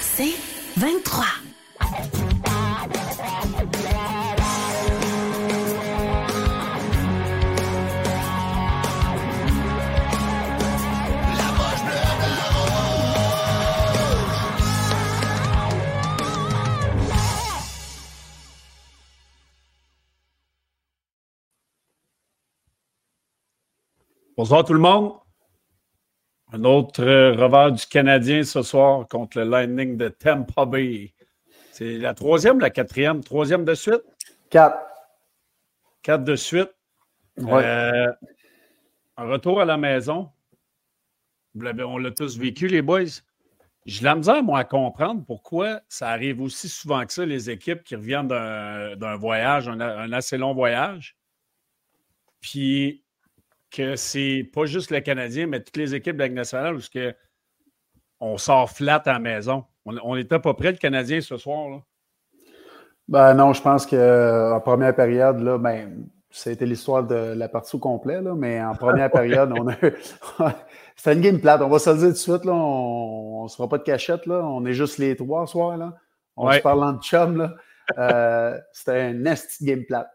C'est 23. Bonsoir tout le monde. Un autre euh, revers du Canadien ce soir contre le Lightning de Tampa Bay. C'est la troisième, la quatrième, troisième de suite? Quatre. Quatre de suite. Ouais. Euh, un retour à la maison. Vous l'avez- On l'a tous vécu, les boys. J'ai la misère, moi, à comprendre pourquoi ça arrive aussi souvent que ça, les équipes qui reviennent d'un d'un voyage, un, un assez long voyage. Puis que c'est pas juste le Canadien, mais toutes les équipes de la nationale où que on sort flat à la maison. On, on était pas près, le Canadien, ce soir. Là. Ben non, je pense qu'en première période, là, ben, ça a été l'histoire de la partie au complet, là, mais en première période, on a C'était une game plate, on va se le dire tout de suite, là, on ne se fera pas de cachette, là. on est juste les trois ce soir, là. on Ouais. se parle en chum. Là. Euh, c'était un nasty game plate.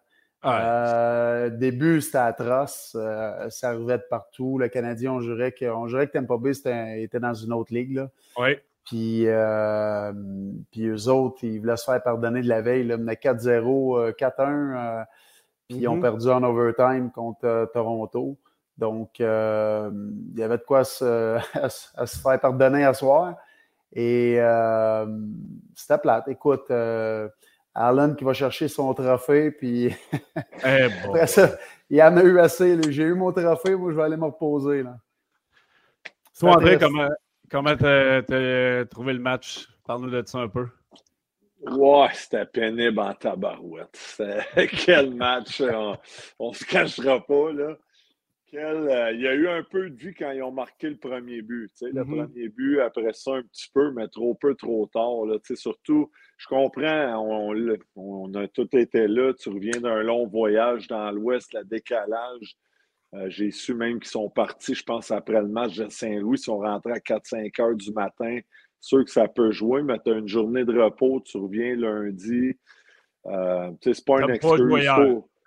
Ouais. Euh, début, c'était atroce. Euh, ça arrivait de partout. Le Canadien, on jurait que, on jurait que Tampa Bay était dans une autre ligue. Là. Ouais. Puis, euh, puis eux autres, ils voulaient se faire pardonner de la veille. Là, Ils menaient 4-0, euh, 4-1. euh, puis ils ont Mhm. perdu en overtime contre Toronto. Donc, il y avait de quoi se, à, se- à se faire pardonner à soir. Et c'était plate. Écoute, Allen qui va chercher son trophée, puis Eh bon. après ça, il en a eu assez. J'ai eu mon trophée, moi je vais aller me reposer. Là. Toi, André, comment comment t'as t'as trouvé le match? Parle-nous de ça un peu. Ouais, c'était pénible en tabarouette. Quel match, on, on se cachera pas, là. Euh, il y a eu un peu de vie quand ils ont marqué le premier but. Le Mhm. premier but, après ça, un petit peu, mais trop peu, trop tard. Là, surtout, je comprends, on, l'a- on a tout été là. Tu reviens d'un long voyage dans l'Ouest, le décalage. Euh, J'ai su même qu'ils sont partis, je pense, après le match de Saint-Louis. Ils sont rentrés à 4-5 heures du matin. Sûr que ça peut jouer, mais tu as une journée de repos, tu reviens lundi. Euh, c'est pas T'as une pas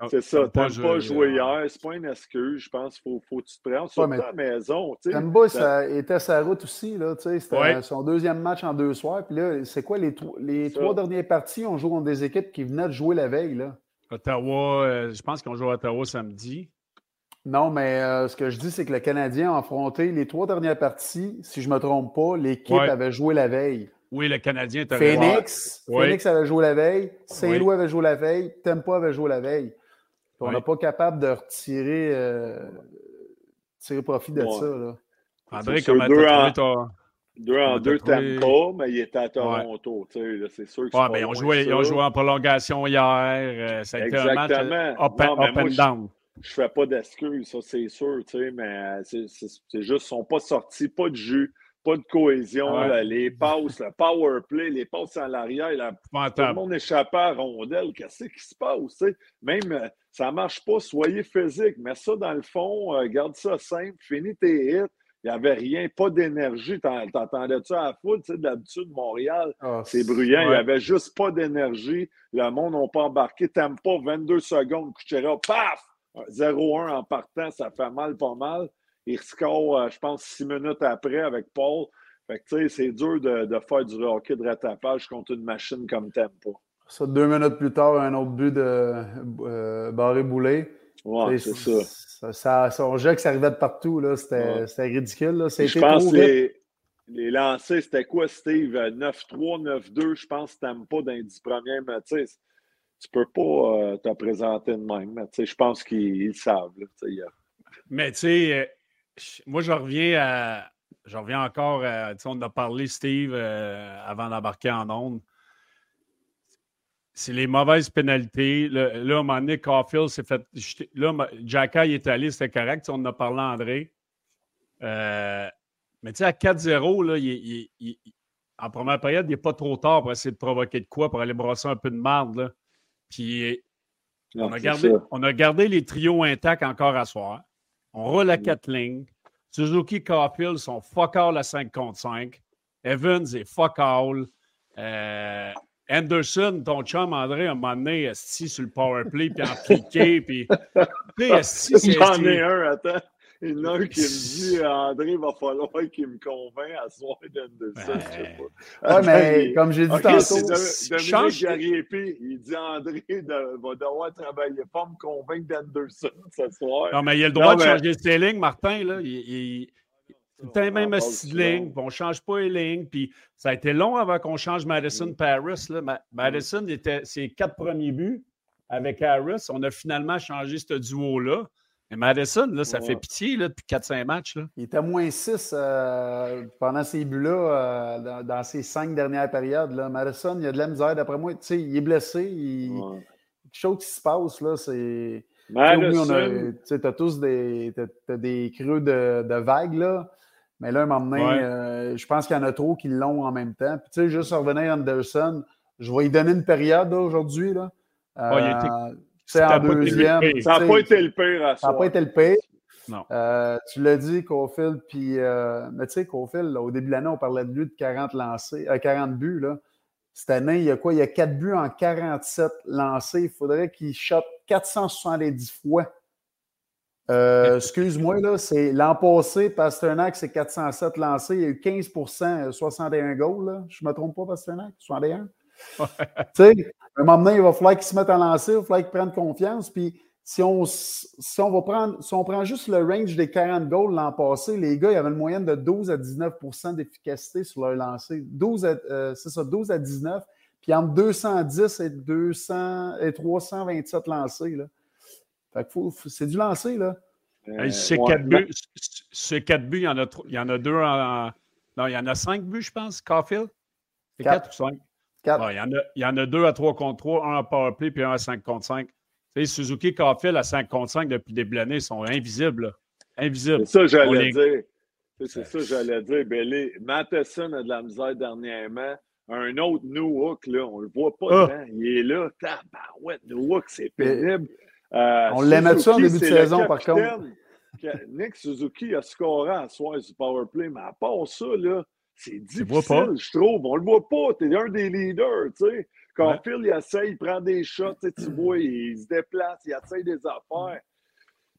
C'est ça, T'as t'aimes pas joué hier, c'est pas une excuse. Je pense qu'il faut, faut que tu te prennes. Surtout mais- à la maison. tu sais. Tampa, ça était sa route aussi. Là, tu sais, c'était Ouais. son deuxième match en deux soirs. Puis là, c'est quoi les, tro- les trois dernières parties? On joue contre des équipes qui venaient de jouer la veille. Là? Ottawa, euh, je pense qu'on joue à Ottawa samedi. Non, mais euh, ce que je dis, c'est que le Canadien a affronté les trois dernières parties. Si je ne me trompe pas, l'équipe Ouais. avait joué la veille. Oui, le Canadien est arrivé. Phoenix, Ouais. Phoenix avait joué la veille, Saint-Louis Oui. avait joué la veille, Tampa avait joué la veille. Puis On Oui. n'est pas capable de retirer euh, tirer profit de Ouais. ça. Là. André, comment en- trouvé ton. Deux en deux, t'aimes pas, mais il était à Toronto. tu sais, là, C'est sûr que c'est Ouais, mais ils ont joué, de ils ont ça. joué en prolongation hier. euh, ça a été un match euh, Exactement. up, Non, mais up moi, and je- down. Je fais pas d'excuses, ça c'est sûr, tu sais, mais c'est c'est- c'est juste, ils sont pas sortis, pas de jus, pas de cohésion, Ouais. là, les passes, le power play, les passes en l'arrière, la- tout le monde échappait à la rondelle, qu'est-ce qui se passe, tu sais? Même, euh, ça marche pas, soyez physique, mets ça dans le fond, euh, garde ça simple, finis tes hits, il n'y avait rien, pas d'énergie, T'en- t'entendais-tu à la foule, tu sais, d'habitude, Montréal, Ah, c'est bruyant. Il n'y avait juste pas d'énergie. Le monde n'a pas embarqué. T'aimes pas 22 secondes. Kuchera, paf! 0-1 en partant, ça fait mal, pas mal. Il score, euh, je pense, six minutes après avec Paul. Fait que, tu sais, c'est dur de, de faire du hockey de rattrapage contre une machine comme Tempo. Ça, deux minutes plus tard, un autre but de euh, Barré Boulay. Ouais, Tu sais, c'est ça. Ça, ça, ça- on jouait que ça arrivait de partout. là. C'était Ouais. ridicule. Là. Je pense trop que les, les lancers, c'était quoi, Steve? Euh, 9-3, 9-2, je pense que t'aimes pas dans les 10 premiers. Mais tu sais, tu peux pas euh, te présenter de même. Mais tu sais, je pense qu'ils savent. là. Mais tu sais, euh, moi, je reviens à. Je reviens encore à. Tu sais, on a parlé, Steve, euh, avant d'embarquer en onde. C'est les mauvaises pénalités. Le- là, à un moment donné, Caulfield s'est fait. Là, Jacka, il est allé, c'était correct. Tu sais, On en a parlé à André. Euh, mais tu sais, à 4-0, là, il, il- il- il- en première période, il n'est pas trop tard pour essayer de provoquer de quoi, pour aller brasser un peu de marde. Là. Puis Non, on a, gardé, on a gardé les trios intacts encore à soir. On roule à quatre lignes. Suzuki Caulfield sont fuck all à 5 contre 5. Evans est fuck all. Euh, Anderson, ton chum André, a un moment donné, sur le power play, puis impliqué, puis. J'en ai un, attends. Il y en a un qui me dit André, il va falloir qu'il me convainc à ce soir d'Anderson. Je sais pas. Ouais, mais comme j'ai dit okay, tantôt. Change... il dit André va devoir travailler fort me convaincre d'Anderson ce soir. Non, mais il a le droit de changer ses lignes, Martin. Là. Il, c'est le même style ligne, on ne change pas les lignes. Puis ça a été long avant qu'on change Madison Paris. Là. Madison était ses quatre premiers buts avec Harris. On a finalement changé ce duo-là. Mais Madison, là, ça fait pitié là, depuis 4-5 matchs. Là. Il était moins 6 euh, pendant ces buts-là, euh, dans, dans, ces cinq dernières périodes. Là. Madison, il y a de la misère, d'après moi. Tu sais, il est blessé. Il... Quelque chose qui se passe, là, c'est. Madison. Tu as tous des, des creux de, de vagues, là. Mais là, un moment donné, euh, je pense qu'il y en a trop qui l'ont en même temps. Puis, tu sais, juste revenir Anderson, je vais lui donner une période aujourd'hui. Là. Euh, c'est en deuxième. Ça n'a pas été le pire à Ça n'a pas été le pire. Non. Euh, tu l'as dit, Cofield, puis, mais tu sais, Cofield, au début de l'année, on parlait de lui de 40 lancés, 40 buts. Là. Cette année, il y a quoi? Il y a 4 buts en 47 lancés. Il faudrait qu'il shot 470 fois euh, excuse-moi, là, c'est l'an passé, Pasternak, c'est 407 lancés. Il y a eu 15% 61 goals. Là. Je ne me trompe pas, Pasternak? 61? tu sais, un moment donné, il va falloir qu'il se mette à lancer, il va falloir qu'il prenne confiance. Puis si on, si on va prendre, si on prend juste le range des 40 goals l'an passé, les gars, il y avait une moyenne de 12 à 19% d'efficacité sur leur lancer. 12 euh, c'est ça, 12 à 19. Puis entre 210 et, 200, et 327 lancés. Là. Fait que c'est du lancer, là. Euh, ces quatre buts, quatre buts, il y, en a, il y en a deux en, Non, il y en a cinq buts, je pense, Caulfield? C'est quatre. ou cinq? Il, y en a, il y en a deux à trois contre trois, un à powerplay puis un à cinq contre cinq. Tu sais, Suzuki Caulfield à 5 contre 5 depuis le début de l'année sont invisibles. Invisibles. C'est ça, j'allais dire. C'est ça, j'allais dire. Ben, Matheson a de la misère dernièrement. Un autre New Hook, là, on le voit pas ah. Il est là. ouais, New Hook, c'est pénible. Euh, on l'aimait ça en début de saison, par contre. Nick Suzuki a scoré à soir du powerplay, mais à part ça, là, c'est difficile, je trouve. On le voit pas. Tu es un des leaders, tu sais. Quand Phil il essaye, il prend des shots, tu vois, il se déplace, il essaye des affaires.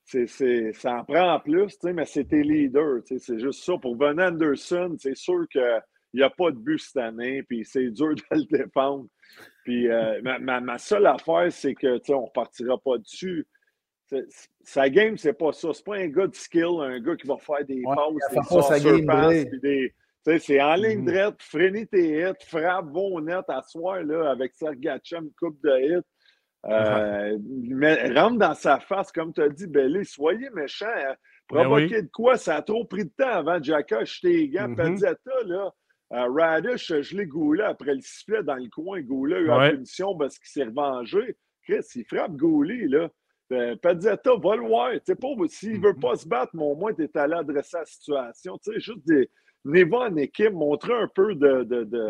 C'est, ça en prend en plus, mais c'est tes leaders. C'est juste ça. Pour Van Anderson, c'est sûr qu'il n'y a pas de but cette année, puis c'est dur de le défendre. Puis euh, ma, seule affaire, c'est que on ne partira pas dessus. Sa game, c'est pas ça. C'est pas un gars de skill, un gars qui va faire des passes, des passes, des, c'est en ligne mm-hmm. droite, freiner tes hits, frappe, bon net à soir là, avec Sergachev, une coupe de hits. Euh, mais rentre dans sa face, comme tu as dit, Belé, soyez méchant. Hein. Ben provoquer de quoi? Ça a trop pris de temps avant Jacka jeter les gants. Mm là, euh, Radish, je l'ai goulé après le sifflet dans le coin. Goulé a eu la punition parce qu'il s'est revengé. Chris, il frappe Gouli, là. Euh, Padzetta, va le voir. S'il ne veut mm-hmm. pas se battre, mais au moins, tu es allé adresser la situation. Tu sais, juste des. Venez en équipe, montrer un peu de. de, de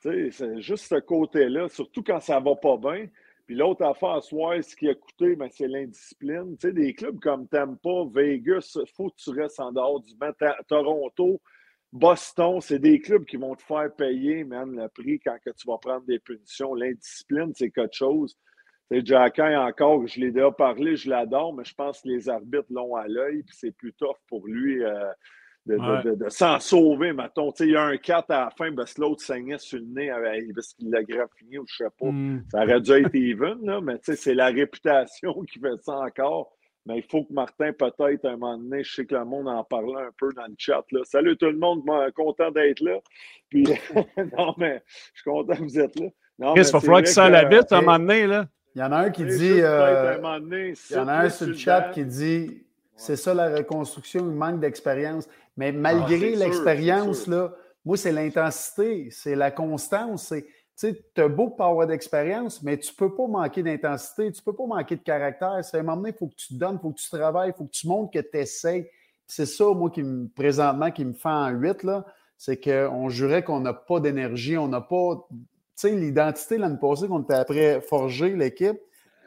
C'est juste ce côté-là, surtout quand ça va pas bien. Puis l'autre affaire à soir, ce qui a coûté, ben, c'est l'indiscipline. Tu sais, des clubs comme Tampa, Vegas, il faut que tu restes en dehors du banc. Toronto, Boston, c'est des clubs qui vont te faire payer, même le prix quand que tu vas prendre des punitions. L'indiscipline, c'est quelque chose. C'est Jacky encore, je l'ai déjà parlé, je l'adore, mais je pense que les arbitres l'ont à l'œil, puis c'est plus tough pour lui euh, de, s'en sauver, mettons. il y a un 4 à la fin parce que l'autre saignait sur le nez parce qu'il l'a graffiné ou je sais pas. Hmm. Ça aurait dû être even, là, mais c'est la réputation qui fait ça encore. Mais il faut que Martin, peut-être, à un moment donné, je sais que le monde en parlait un peu dans le chat. Là. Salut tout le monde, content d'être là. Puis, non, mais je suis content que vous êtes là. Non, il va falloir que ça la à un moment donné. Là. Il y en a un qui dit. Euh, il y en a un sur le chat qui dit c'est ça la reconstruction, il manque d'expérience. Mais malgré ah, l'expérience, là, moi, c'est l'intensité, c'est la constance, tu as beau power d'expérience, mais tu ne peux pas manquer d'intensité, tu ne peux pas manquer de caractère. C'est à un moment donné, il faut que tu te donnes, il faut que tu travailles, il faut que tu montres que tu essaies. C'est ça, moi, qui me, présentement, qui me fait en 8, c'est qu'on jurait qu'on n'a pas d'énergie, on n'a pas. Tu sais, l'identité l'année passée qu'on était après forger l'équipe,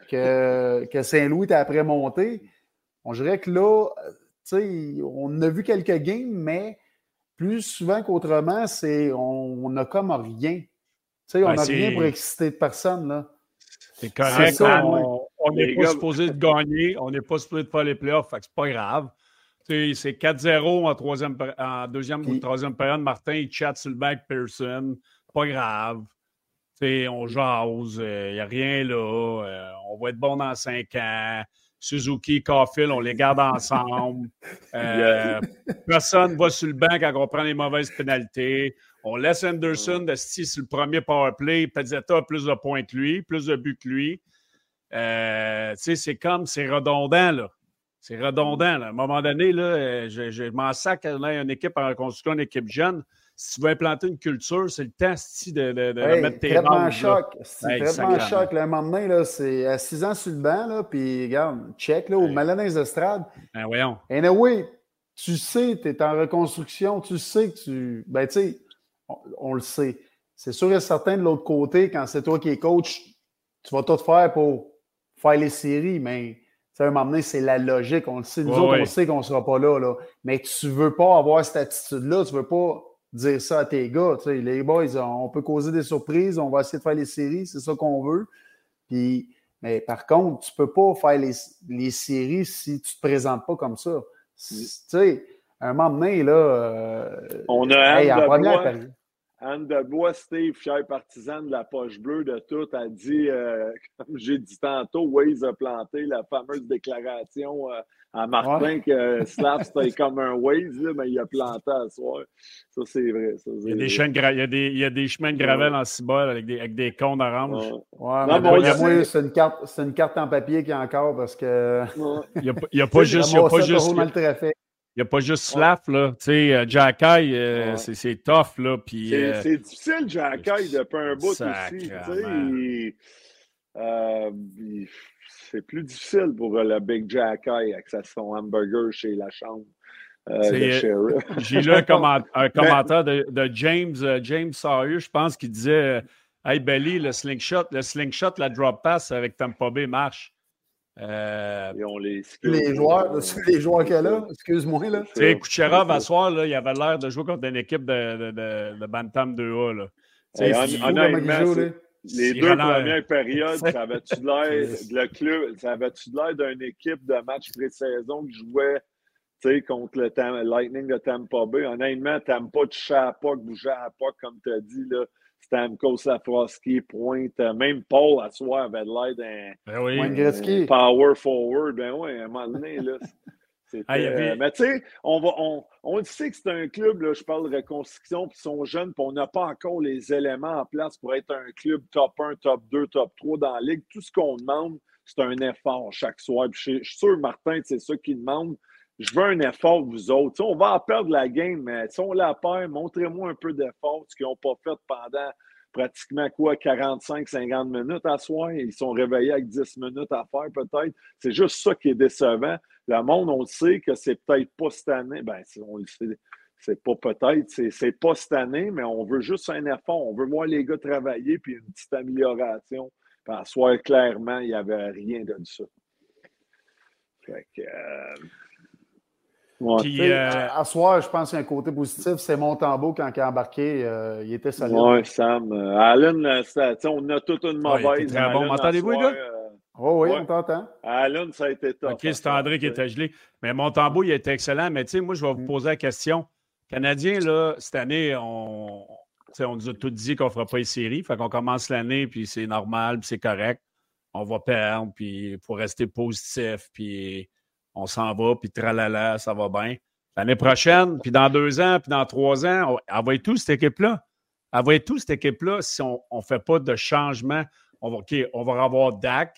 que, que Saint-Louis était après monter, on jurait que là, tu sais, on a vu quelques games, mais plus souvent qu'autrement, c'est on n'a comme rien. Tu sais, on n'a rien pour exciter de personne. Là. C'est correct. on n'est pas supposé de gagner. On n'est pas supposé de faire les playoffs. Fait que c'est pas grave. C'est 4-0 en, troisième, en deuxième ou troisième période. Martin, il chatte sur le back Pearson. Pas grave. sais, on jase. Il euh, n'y a rien là. Euh, on va être bon dans cinq ans. Suzuki, Caulfield, on les garde ensemble. Euh, personne ne va sur le banc quand on prend les mauvaises pénalités. On laisse Anderson de sur le premier power play. Pezzetta a plus de points que lui, plus de buts que lui. Euh, c'est comme, c'est redondant, là. C'est redondant. À un moment donné, là, euh, je, je m'en sac on a une équipe en reconstruction, une équipe jeune. Si tu veux implanter une culture, c'est le temps de, de, de mettre tes traitement choc. C'est traitement choc. Là, un moment donné, c'est à 6 ans sur le banc, là, puis regarde, check, là, au Malin des estrades. Ben voyons. Anyway, tu sais, tu es en reconstruction, tu sais que tu. Ben, tu sais, on, le sait. C'est sûr et certain de l'autre côté, quand c'est toi qui es coach, tu vas tout faire pour faire les séries, mais à un moment donné, c'est la logique. On le sait. Nous autres, on sait qu'on ne sera pas là, là. Mais tu ne veux pas avoir cette attitude-là. Tu ne veux pas dire ça à tes gars. les boys, on peut causer des surprises. On va essayer de faire les séries. C'est ça qu'on veut. Puis, mais par contre, tu ne peux pas faire les, séries si tu ne te présentes pas comme ça. Tu sais, à un moment donné, là. Euh, on a hey, Anne de Bois, Steve, cher partisan de la poche bleue de tout, a dit, euh, comme j'ai dit tantôt, Waze a planté la fameuse déclaration euh, à Martin que Slav c'était comme un Waze, mais il a planté à soir. Ça, c'est vrai. il, y a des il, y a des, il, y a des, chemins de gravel en cibole avec des, avec des cônes orange. Ouais. mais bon, moi, c'est une, carte, une carte en papier qui est encore parce que. Il n'y a pas juste. Il y a pas juste il n'y a pas juste Slav, là. Tu sais, euh, Jacky, euh, c'est tough, là. Euh, c'est difficile, Jacky, depuis un bout aussi. Sais, c'est plus difficile pour le Big Jacky avec son hamburger chez la chambre. J'ai lu un, commentaire de, de, James, James Sawyer, je pense, qui disait Hey, Belly, le slingshot, le slingshot, la drop pass avec Tampa Bay marche. Euh, les, les joueurs, les joueurs qu'elle a, excuse-moi. Là. Tu sais, Kucherov, à soir, là, il avait l'air de jouer contre une équipe de, de, de, Bantam 2A. Là. les deux premières périodes, ça avait-tu l'air le club, ça avait-tu l'air d'une équipe de match pré-saison qui jouait contre le Lightning de Tampa Bay? Honnêtement, Tampa touchait à pas, bougeait à pas, comme tu as dit. Là. Stamkos, Safrowski, Pointe, euh, même Paul à soi avait l'air d'un ben power forward. Ben oui, à un moment donné, là. Euh, mais tu sais, on, va, on, on sait que c'est un club, là, je parle de reconstruction, puis ils sont jeunes, puis on n'a pas encore les éléments en place pour être un club top 1, top 2, top 3 dans la ligue. Tout ce qu'on demande, c'est un effort chaque soir. Puis je, suis sûr, Martin, c'est ça qu'il demande je veux un effort vous autres. on va perdre la game, mais si on la perd, montrez-moi un peu d'effort, ce qu'ils n'ont pas fait pendant pratiquement quoi, 45-50 minutes à soir. Ils sont réveillés avec 10 minutes à faire peut-être. C'est juste ça qui est décevant. Le monde, on le sait que c'est peut-être pas cette année. Ben, on le sait. C'est pas peut-être, c'est pas cette année, mais on veut juste un effort. On veut voir les gars travailler puis une petite amélioration. Puis clairement, il n'y avait rien de ça. Fait que, euh, euh, à soir, je pense qu'il y a un côté positif. C'est Montembeau, quand il a embarqué, euh, il était solide. Oui, Sam. Euh, Allen, on a toute une mauvaise. Ouais, bon. M'entendez-vous, gars? Oh, oui, on t'entend. Allen, ça a été top. OK, c'est André qui était gelé. Mais Montembeau, il était excellent. Mais tu sais, moi, je vais vous mm. poser la question. Canadien, là, cette année, on, on nous a tout dit qu'on ne fera pas les séries. Fait qu'on commence l'année, puis c'est normal, puis c'est correct. On va perdre, puis il faut rester positif, puis on s'en va, puis tralala, ça va bien. L'année prochaine, puis dans deux ans, puis dans trois ans, on, tout cette équipe-là? Elle tout cette équipe-là si on ne fait pas de changement? On va, on va avoir Dak.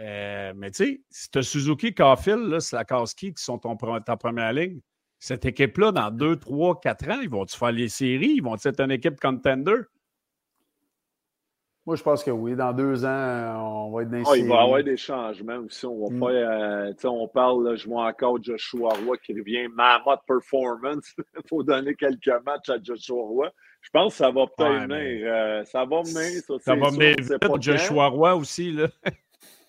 Euh, mais tu sais, si tu as Suzuki, Caulfield, Slakowski qui sont ta première ligne, cette équipe-là, dans deux, trois, quatre ans, ils vont-tu faire les séries? Ils vont être une équipe contender? Moi, je pense que oui. Dans deux ans, on va être dans ah, Il va y avoir des changements aussi. On va mm. faire, euh, on parle, là, je vois encore Joshua Roy qui revient, Mammoth Performance. Il faut donner quelques matchs à Joshua Roy. Je pense que ça va peut-être venir. Euh, ça va venir. Ça, ça va venir vite, Joshua Roy aussi. Là.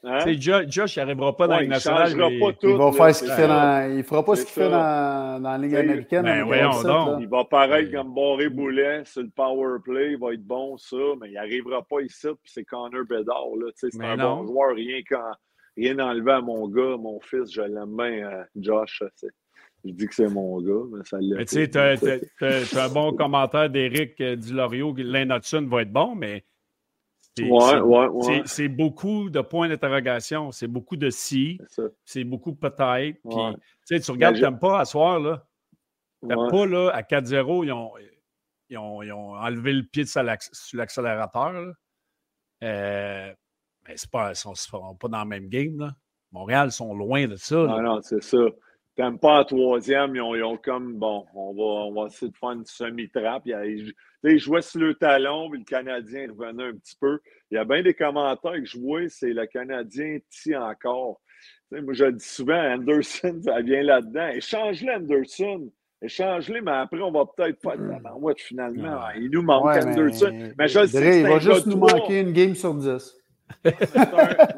Hein? Josh, il n'arrivera pas dans ouais, nationale. Il, mais... pas tout, il va faire ce qu'il fait dans. Il fera pas ce qu'il fait dans, dans la Ligue américaine. Ben, Il va paraître comme Boré Boulet sur le power play. Il va être bon, ça, mais il n'arrivera pas ici. Puis c'est Connor Bedard. C'est un bon joueur. Rien, quand, rien enlevé à mon gars, mon fils. Je l'aime bien, euh, Josh. Je dis que c'est mon gars, mais ça l'est. Tu sais, tu as, un bon commentaire d'Éric euh, Dulorio. Lane Hudson va être bon, mais c'est beaucoup de points d'interrogation. C'est beaucoup de si. C'est beaucoup peut-être. Puis, tu regardes, tu n'aimes pas à soir, là. Tu n'aimes pas, là, à 4-0, ils ont, ils, ont, ils ont, enlevé le pied sur l'accélérateur. Euh, mais pas, ils ne sont pas dans le même game, là. Montréal sont loin de ça. Non, non, c'est ça. T'aimes pas à troisième, ils ont, ils ont, comme, bon, on va, on va essayer de faire une semi-trappe. Ils jouaient sur le talon, mais le Canadien revenait un petit peu. Il y a bien des commentaires que je vois, c'est le Canadien petit encore. moi, je dis souvent, Anderson, ça vient là-dedans. Échange-le, Anderson. Échange-les, mais après, on va peut-être faire de la ouais, finalement. Il nous manque Anderson. Mais, je sais, il va juste nous manquer une game sur 10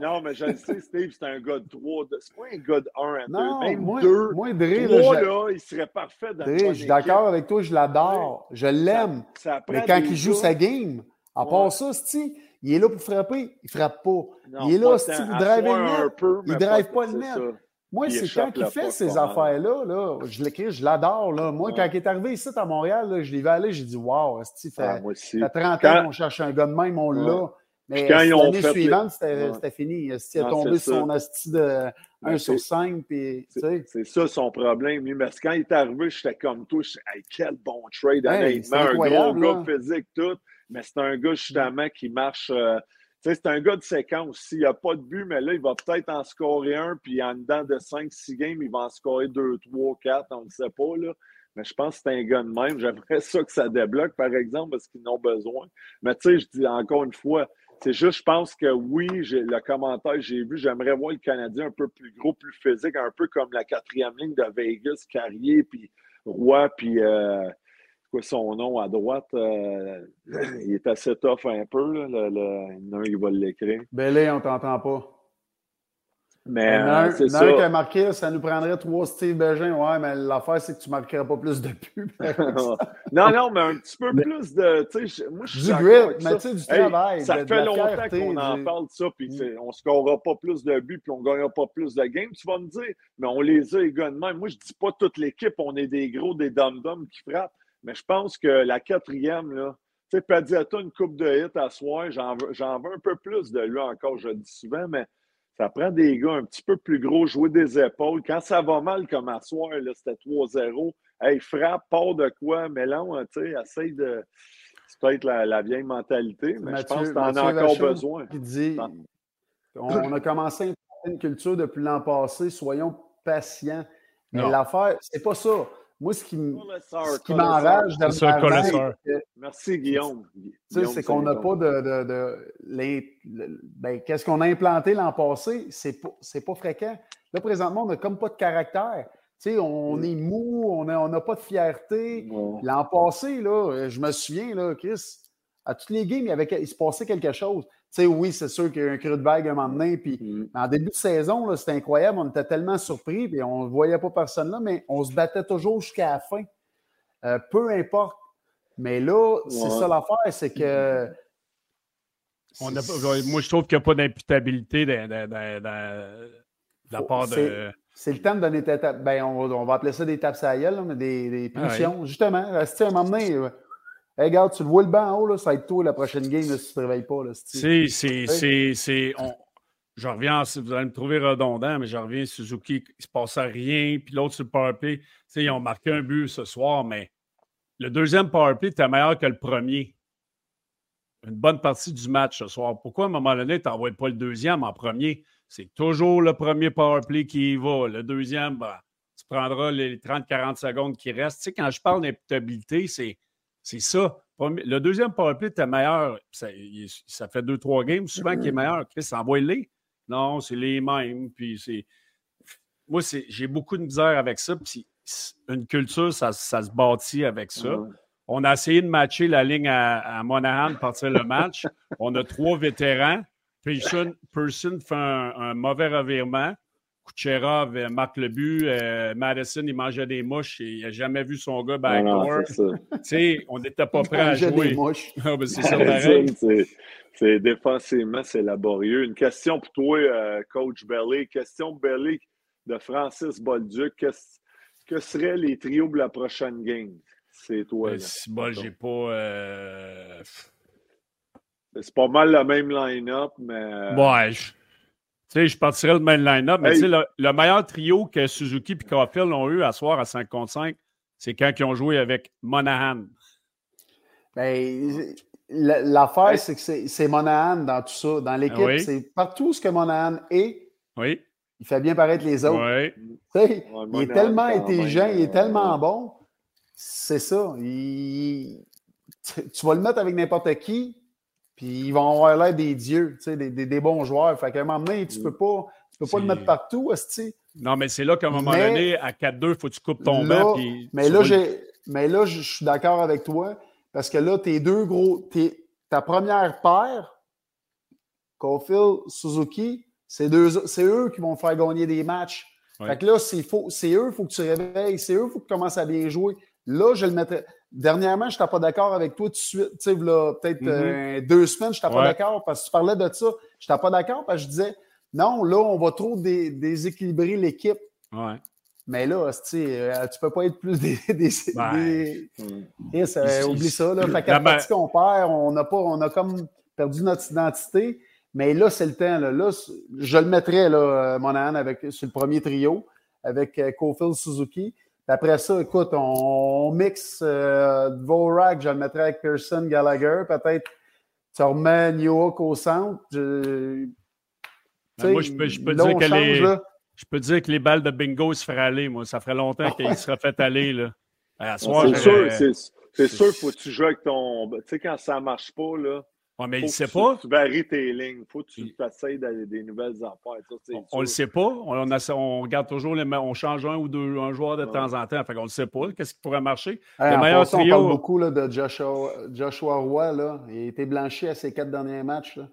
non, mais je le sais, Steve, c'est un gars de 3. C'est pas un gars de 1 à 2. Non, même moi, 2. Moi, Dre, 3, là, il serait parfait dans Dre, je suis d'accord avec toi, je l'adore. Je l'aime. Mais quand il joue sa game, à part ça, Steve, il est là pour frapper, il frappe pas. il est là, Steve, pour driver le net. il ne drive pas le net. Moi, c'est quand il fait ces affaires-là, là, je l'écris, je l'adore. Moi, quand il est arrivé ici à Montréal, je l'ai vu aller, j'ai dit Wow, Steve, fait, ah, 30 ans qu'on cherche un gars de même, on l'a. Mais l'année suivante, c'était fini. Il a tombé sur son asti de 1 sur 5. C'est ça son problème. Parce que quand il est arrivé, j'étais comme toi. Je hey, quel bon trade, honnêtement. Un gros gars physique, tout. Mais c'est un gars, justement, qui marche. Euh, c'est un gars de séquence. S'il n'y a pas de but, mais là, il va peut-être en scorer un, puis en dedans de 5-6 games, il va en scorer 2, 3, 4, on ne sait pas. Là. Mais je pense que c'est un gars de même. J'aimerais ça que ça débloque, par exemple, parce qu'ils en ont besoin. Mais tu sais, je dis encore une fois, c'est juste, je pense que oui, le commentaire j'ai vu, j'aimerais voir le Canadien un peu plus gros, plus physique, un peu comme la quatrième ligne de Vegas, Carrier, puis Roy, puis euh, quoi son nom à droite. Euh, il est assez tough un peu. Là, le, le, il va l'écrire. Belé, on t'entend pas. Mais euh, c'est ça. qui a marqué, ça nous prendrait trois Steve Bégin. Ouais, mais l'affaire, c'est que tu ne marquerais pas plus de pubs. non, non, mais un petit peu plus de. Moi, je du grit, mais tu sais, du travail. ça fait longtemps qu'on en parle de ça, puis mm. on ne scorera pas plus de buts, puis on ne gagnera pas plus de games. Tu vas me dire, mais on les a également. Moi, je ne dis pas toute l'équipe, on est des gros, des dom-dom qui frappent, mais je pense que la quatrième, là, tu sais, Padiata, une coupe de hit à soir, j'en veux, veux un peu plus de lui encore, je le dis souvent, mais ça prend des gars un petit peu plus gros, jouer des épaules. Quand ça va mal comme à soir, c'était 3-0. Hey, frappe, part de quoi, mélange, tu sais, essaye de. C'est peut-être la, vieille mentalité, mais je pense que tu en as encore besoin. dit on, a commencé une culture depuis l'an passé, soyons patients. Mais l'affaire, c'est pas ça. Moi, ce qui, m'enrage dans le Merci, Guillaume. c'est qu'on n'a pas de. de, ben, Qu'est-ce qu'on a implanté l'an passé? C'est pas, pas fréquent. Là, présentement, on n'a comme pas de caractère. on mm. est mou, on n'a on pas de fierté. L'an passé, là, je me souviens, là, Chris, à toutes les games, il, avait, il se passait quelque chose sais, oui, c'est sûr qu'il y a eu un creux de vague un moment donné. Puis mm-hmm. en début de saison, c'était incroyable. On était tellement surpris, puis on ne voyait pas personne là, mais on se battait toujours jusqu'à la fin. Euh, peu importe. Mais là, c'est ça l'affaire, c'est que. moi, je trouve qu'il n'y a pas d'imputabilité de, la part de. C'est le temps de donner ben, on, va appeler ça des tapes à la mais des, des ah. Justement, à un moment donné, euh, Hey, regarde, tu le vois le banc en haut, là, ça va être toi la prochaine game si tu ne te réveilles pas. C'est. c'est, Je reviens, vous allez me trouver redondant, mais je reviens, Suzuki, il ne se passait rien, puis l'autre sur le powerplay, ils ont marqué un but ce soir, mais le deuxième powerplay était meilleur que le premier. Une bonne partie du match ce soir. Pourquoi à un moment donné, tu n'envoies pas le deuxième en premier? C'est toujours le premier powerplay qui y va. Le deuxième, ben, tu prendras les 30-40 secondes qui restent. Tu sais, quand je parle d'imputabilité, c'est c'est ça. Le deuxième powerplay était meilleur. Ça, fait deux, trois games souvent qui est meilleur. Chris, envoie-les. Non, c'est les mêmes. Puis c'est. Moi, j'ai beaucoup de misère avec ça. Puis une culture, ça, se bâtit avec ça. On a essayé de matcher la ligne à, à Monahan, partir le match. On a trois vétérans. Person, Person fait un, mauvais revirement. Kucherov marque le but. Euh, Madison, il mangeait des mouches et il n'a jamais vu son gars backdoor. on n'était pas prêt à jouer. Des mouches. Ah, ben, c'est ça, pareil. C'est défensivement, c'est laborieux. Une question pour toi, euh, coach Belly. Question Belly de Francis Bolduc. Qu'est-ce que seraient les trios de la prochaine game? C'est toi. Ben, si j'ai pas. Euh, c'est pas mal le même line-up, mais. Euh, ouais, je, sais, je partirais le même line-up, mais le, le, meilleur trio que Suzuki et Caulfield ont eu à soir à 5 contre 5, c'est quand ils ont joué avec Monahan. Ben, l'affaire, c'est que c'est Monahan dans tout ça. Dans l'équipe, c'est partout ce que Monahan est. Oui. Il fait bien paraître les autres. Oui. il est tellement intelligent, il est tellement bon. C'est ça. tu vas le mettre avec n'importe qui, puis ils vont avoir l'air des dieux, des, des, bons joueurs. Fait qu'à un moment donné, tu ne peux pas, tu peux pas le mettre partout. Non, mais c'est là qu'à un moment donné, à 4-2, il faut que tu coupes ton banc. Mais là, mais là, je suis d'accord avec toi, parce que là, tes deux gros, ta première paire, Caulfield, Suzuki, c'est eux qui vont faire gagner des matchs. Fait que là, c'est eux, il faut que tu réveilles, c'est eux, il faut que tu commences à bien jouer. Là, je le mettrais. Dernièrement, je n'étais pas d'accord avec toi tout de suite. Tu sais, peut-être mm-hmm. euh, deux semaines, je n'étais pas d'accord parce que tu parlais de ça. Je n'étais pas d'accord parce que je disais non, là, on va trop déséquilibrer l'équipe. Ouais. Mais là, tu ne peux pas être plus des. des, mm. oublie ça. Là. Fait qu'à partir qu'on perd, on a, pas, on a comme perdu notre identité. Mais là, c'est le temps. Là. là je le mettrais, là, Monahan, avec, sur le premier trio, avec euh, Cofield Suzuki. Après ça, écoute, on, mixe euh, Vorak, je le mettrais avec Pearson, Gallagher. Peut-être tu remets New au centre. Je, ben, moi, je peux, je peux dire que les, je peux dire que les balles de bingo se feraient aller. Moi, ça ferait longtemps qu'il serait fait aller. Là. c'est sûr, c'est sûr, faut que tu joues avec ton. Tu sais, quand ça ne marche pas, là, Ouais, mais il ne sait pas. Tu varies tes lignes. faut que tu essayes des nouvelles affaires. on ne le sait pas. On, on, regarde toujours, les, on change un ou deux un joueur de temps en temps. Fait on ne le sait pas. Qu'est-ce qui pourrait marcher? le meilleur trio... On parle beaucoup là, de Joshua, Joshua Roy. Là. Il a été blanchi à ses quatre derniers matchs. Là.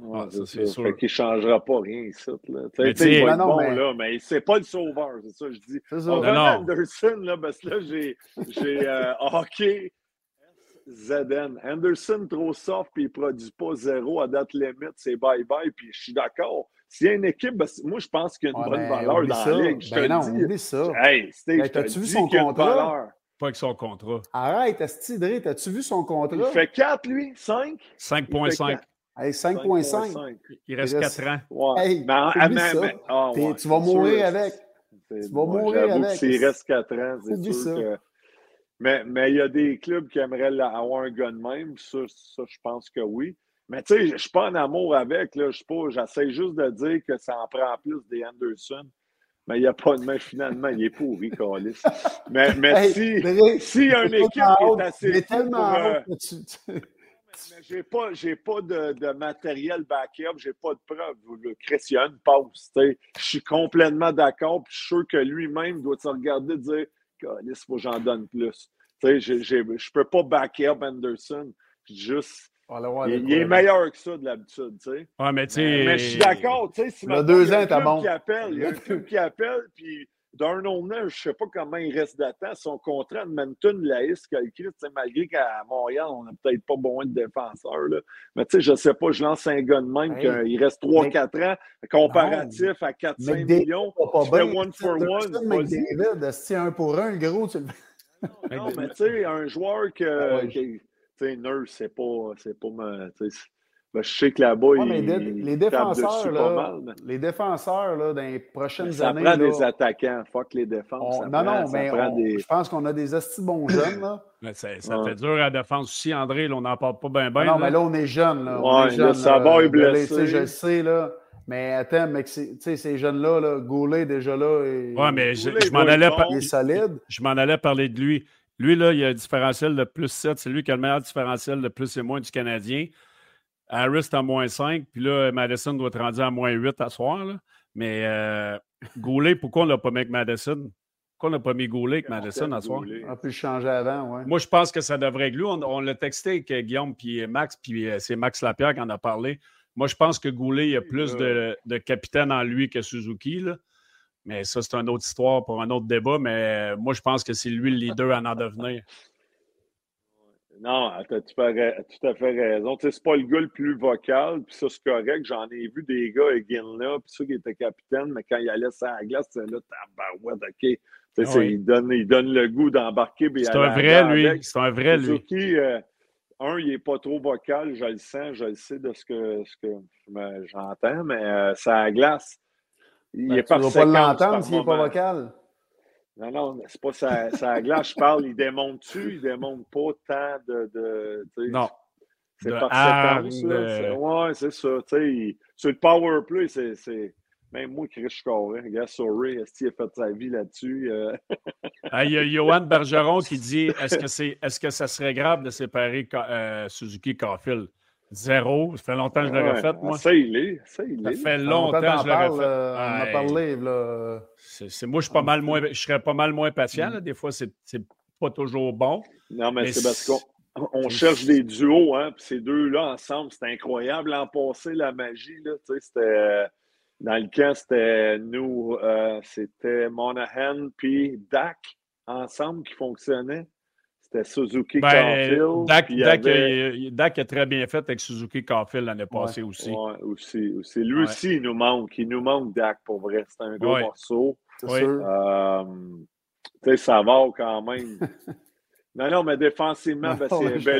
Ouais, c'est sûr. Fait qu'il ne changera pas rien ici. Là. Mais il va être bon, mais... là, mais c'est pas le sauveur, c'est ça que je dis. C'est ça. On Anderson, là, parce que là, j'ai euh, hockey, ZN. Anderson, trop soft, puis il ne produit pas zéro à date limite, c'est bye-bye, puis je suis d'accord. S'il y a une équipe, ben, moi, je pense qu'il y a une bonne ben, valeur dans la ligue. Je ben te non, dis. ça. Hey, Steve, ben, t'as-tu vu son contrat? Pas avec son contrat. Arrête, Astidré, t'as-tu vu son contrat? Il fait 4, lui? 5? 5.5. Hey, 5.5. Il reste 4 ans. Ouais. Hey, mais, ah, ouais, tu vas mourir avec. Tu vas mourir avec. S'il reste 4 ans, c'est sûr que mais, mais il y a des clubs qui aimeraient avoir un gars de même. Ça, ça je pense que oui. Mais tu sais, je ne suis pas en amour avec. Là, j'essaie juste de dire que ça en prend plus des Anderson. Mais il n'y a pas de main finalement. Il est pourri, Calis. Mais, mais si, si y a une équipe qui est assez. tellement euh, mais j'ai pas, j'ai pas de, de matériel backup, j'ai pas de preuves. Le Christian passe. Je suis complètement d'accord, puis je suis sûr que lui-même doit se regarder et dire il faut que j'en donne plus. Je ne peux pas backer up Anderson. Juste. il, est meilleur que ça de l'habitude. Ouais, mais, mais, je suis d'accord. Si il y a deux ans, t'as bon. Qui appelle, il y a un club qui appelle, puis d'un autre je ne sais pas comment il reste d'attente. Son contrat de Manton, la qu'il malgré qu'à Montréal, on n'a peut-être pas besoin de défenseurs. Là. Mais tu sais, je ne sais pas, je lance un gars de même qu'il reste 3-4 ans, comparatif à 4-5 millions. Pas tu fais one for one. Si un pour un, gros, tu le Non, mais tu sais, un joueur que. tu sais, Nurse, c'est pas, c'est pas ben, je sais que là-bas, il, les défenseurs, là, mal, les défenseurs, là, dans les prochaines ça années. Ça prend des attaquants. Fuck les défenses. non, non, mais des... je pense qu'on a des astis bons jeunes. Là. Mais ça, fait dur à la défense aussi, André. Là, on n'en parle pas bien, bien. Non, mais là, on est jeunes. Là. On est jeunes, ça va, est blessé. Je le sais, là. Mais attends, mais ces jeunes-là, là, Goulet, déjà là. Et... Oui, mais je, je m'en allais, par... je m'en allais parler de lui. Lui, là, il a un différentiel de plus 7. C'est lui qui a le meilleur différentiel de plus et moins du Canadien. Harris est à moins 5, puis là, Madison doit être rendu à moins 8 à soir. Là. Mais euh, Goulet, pourquoi on ne l'a pas mis avec Madison? Pourquoi on n'a pas mis Goulet avec Madison à soir? On a pu le changer avant, oui. Moi, je pense que ça devrait être lui. On, l'a texté avec Guillaume puis Max, puis euh, c'est Max Lapierre qui en a parlé. Moi, je pense que Goulet, il a plus de, de capitaine en lui que Suzuki. Là. Mais ça, c'est une autre histoire pour un autre débat. Mais moi, je pense que c'est lui le leader à en devenir. Non, tu as tout à fait raison. Tu sais, c'est pas le gars le plus vocal, puis ça, c'est correct. J'en ai vu des gars avec là, puis ça qui était capitaine, mais quand il allait sur la glace, c'est là, tabarouette, OK. Tu sais, ah il, donne, il donne le goût d'embarquer. C'est un, vrai, lui. C'est un vrai, lui. Suzuki, euh, un, il n'est pas trop vocal, je le sens, je le sais de ce que, ce que j'entends, mais euh, ça la glace. Il ben, est tu ne vas pas l'entendre s'il n'est pas vocal. Non, non, c'est pas sa, glace, je parle. Il démonte-tu? Il démonte pas tant de. de non. C'est par séquence. De... Ouais, c'est ça. Il, sur le power play, c'est. Même moi, Chris Coré, regarde, sorry, est-ce qu'il a fait sa vie là-dessus? Euh? il y a Johan Bergeron qui dit est-ce que, c'est, est-ce que ça serait grave de séparer euh, Suzuki Caulfield? Zéro. Ça fait longtemps que je l'aurais fait, moi. Ça, il est. Ça, il est. Ça fait longtemps que je l'aurais fait. Euh, on a parlé, là. C'est, moi, je, suis pas mal moins, je serais pas mal moins patient. Là. Des fois, c'est, pas toujours bon. Non, mais, c'est parce qu'on on cherche des duos, hein. Puis ces deux-là ensemble, c'était incroyable. L'an passé, la magie, là, tu sais, c'était. Dans le camp, c'était nous, euh, c'était Monahan puis Dak ensemble qui fonctionnaient. C'était Suzuki ben, Dak, Dak, a très bien fait avec Suzuki Carfield l'année passée aussi. Oui, aussi, aussi. Lui aussi, il nous manque. Il nous manque Dak pour vrai. C'est un gros morceau. C'est sûr. Euh, tu sais, ça va quand même. non, non, mais défensivement, ben,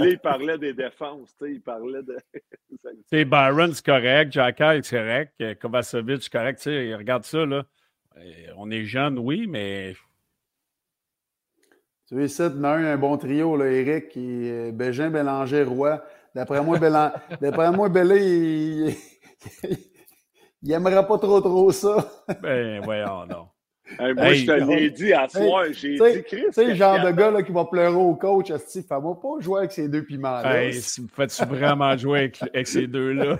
il parlait des défenses. Il parlait de. sais, Byron, c'est correct. Jacka, c'est correct. Kovacevic, c'est correct. sais, regarde ça. Là. On est jeune, oui, mais tu veux ici, un, un bon trio, là, Eric, qui, Bégin, Bélanger, Roy. D'après moi, Bélan... D'après moi, Bélé, il... il aimerait pas trop trop ça. ben, voyons, non moi, je te l'ai dit à soir, j'ai dit Chris. Tu sais, le genre de gars là, qui va pleurer au coach, fais-moi pas jouer avec ces deux piments-là. Hey, fais-tu vraiment jouer avec, ces deux-là?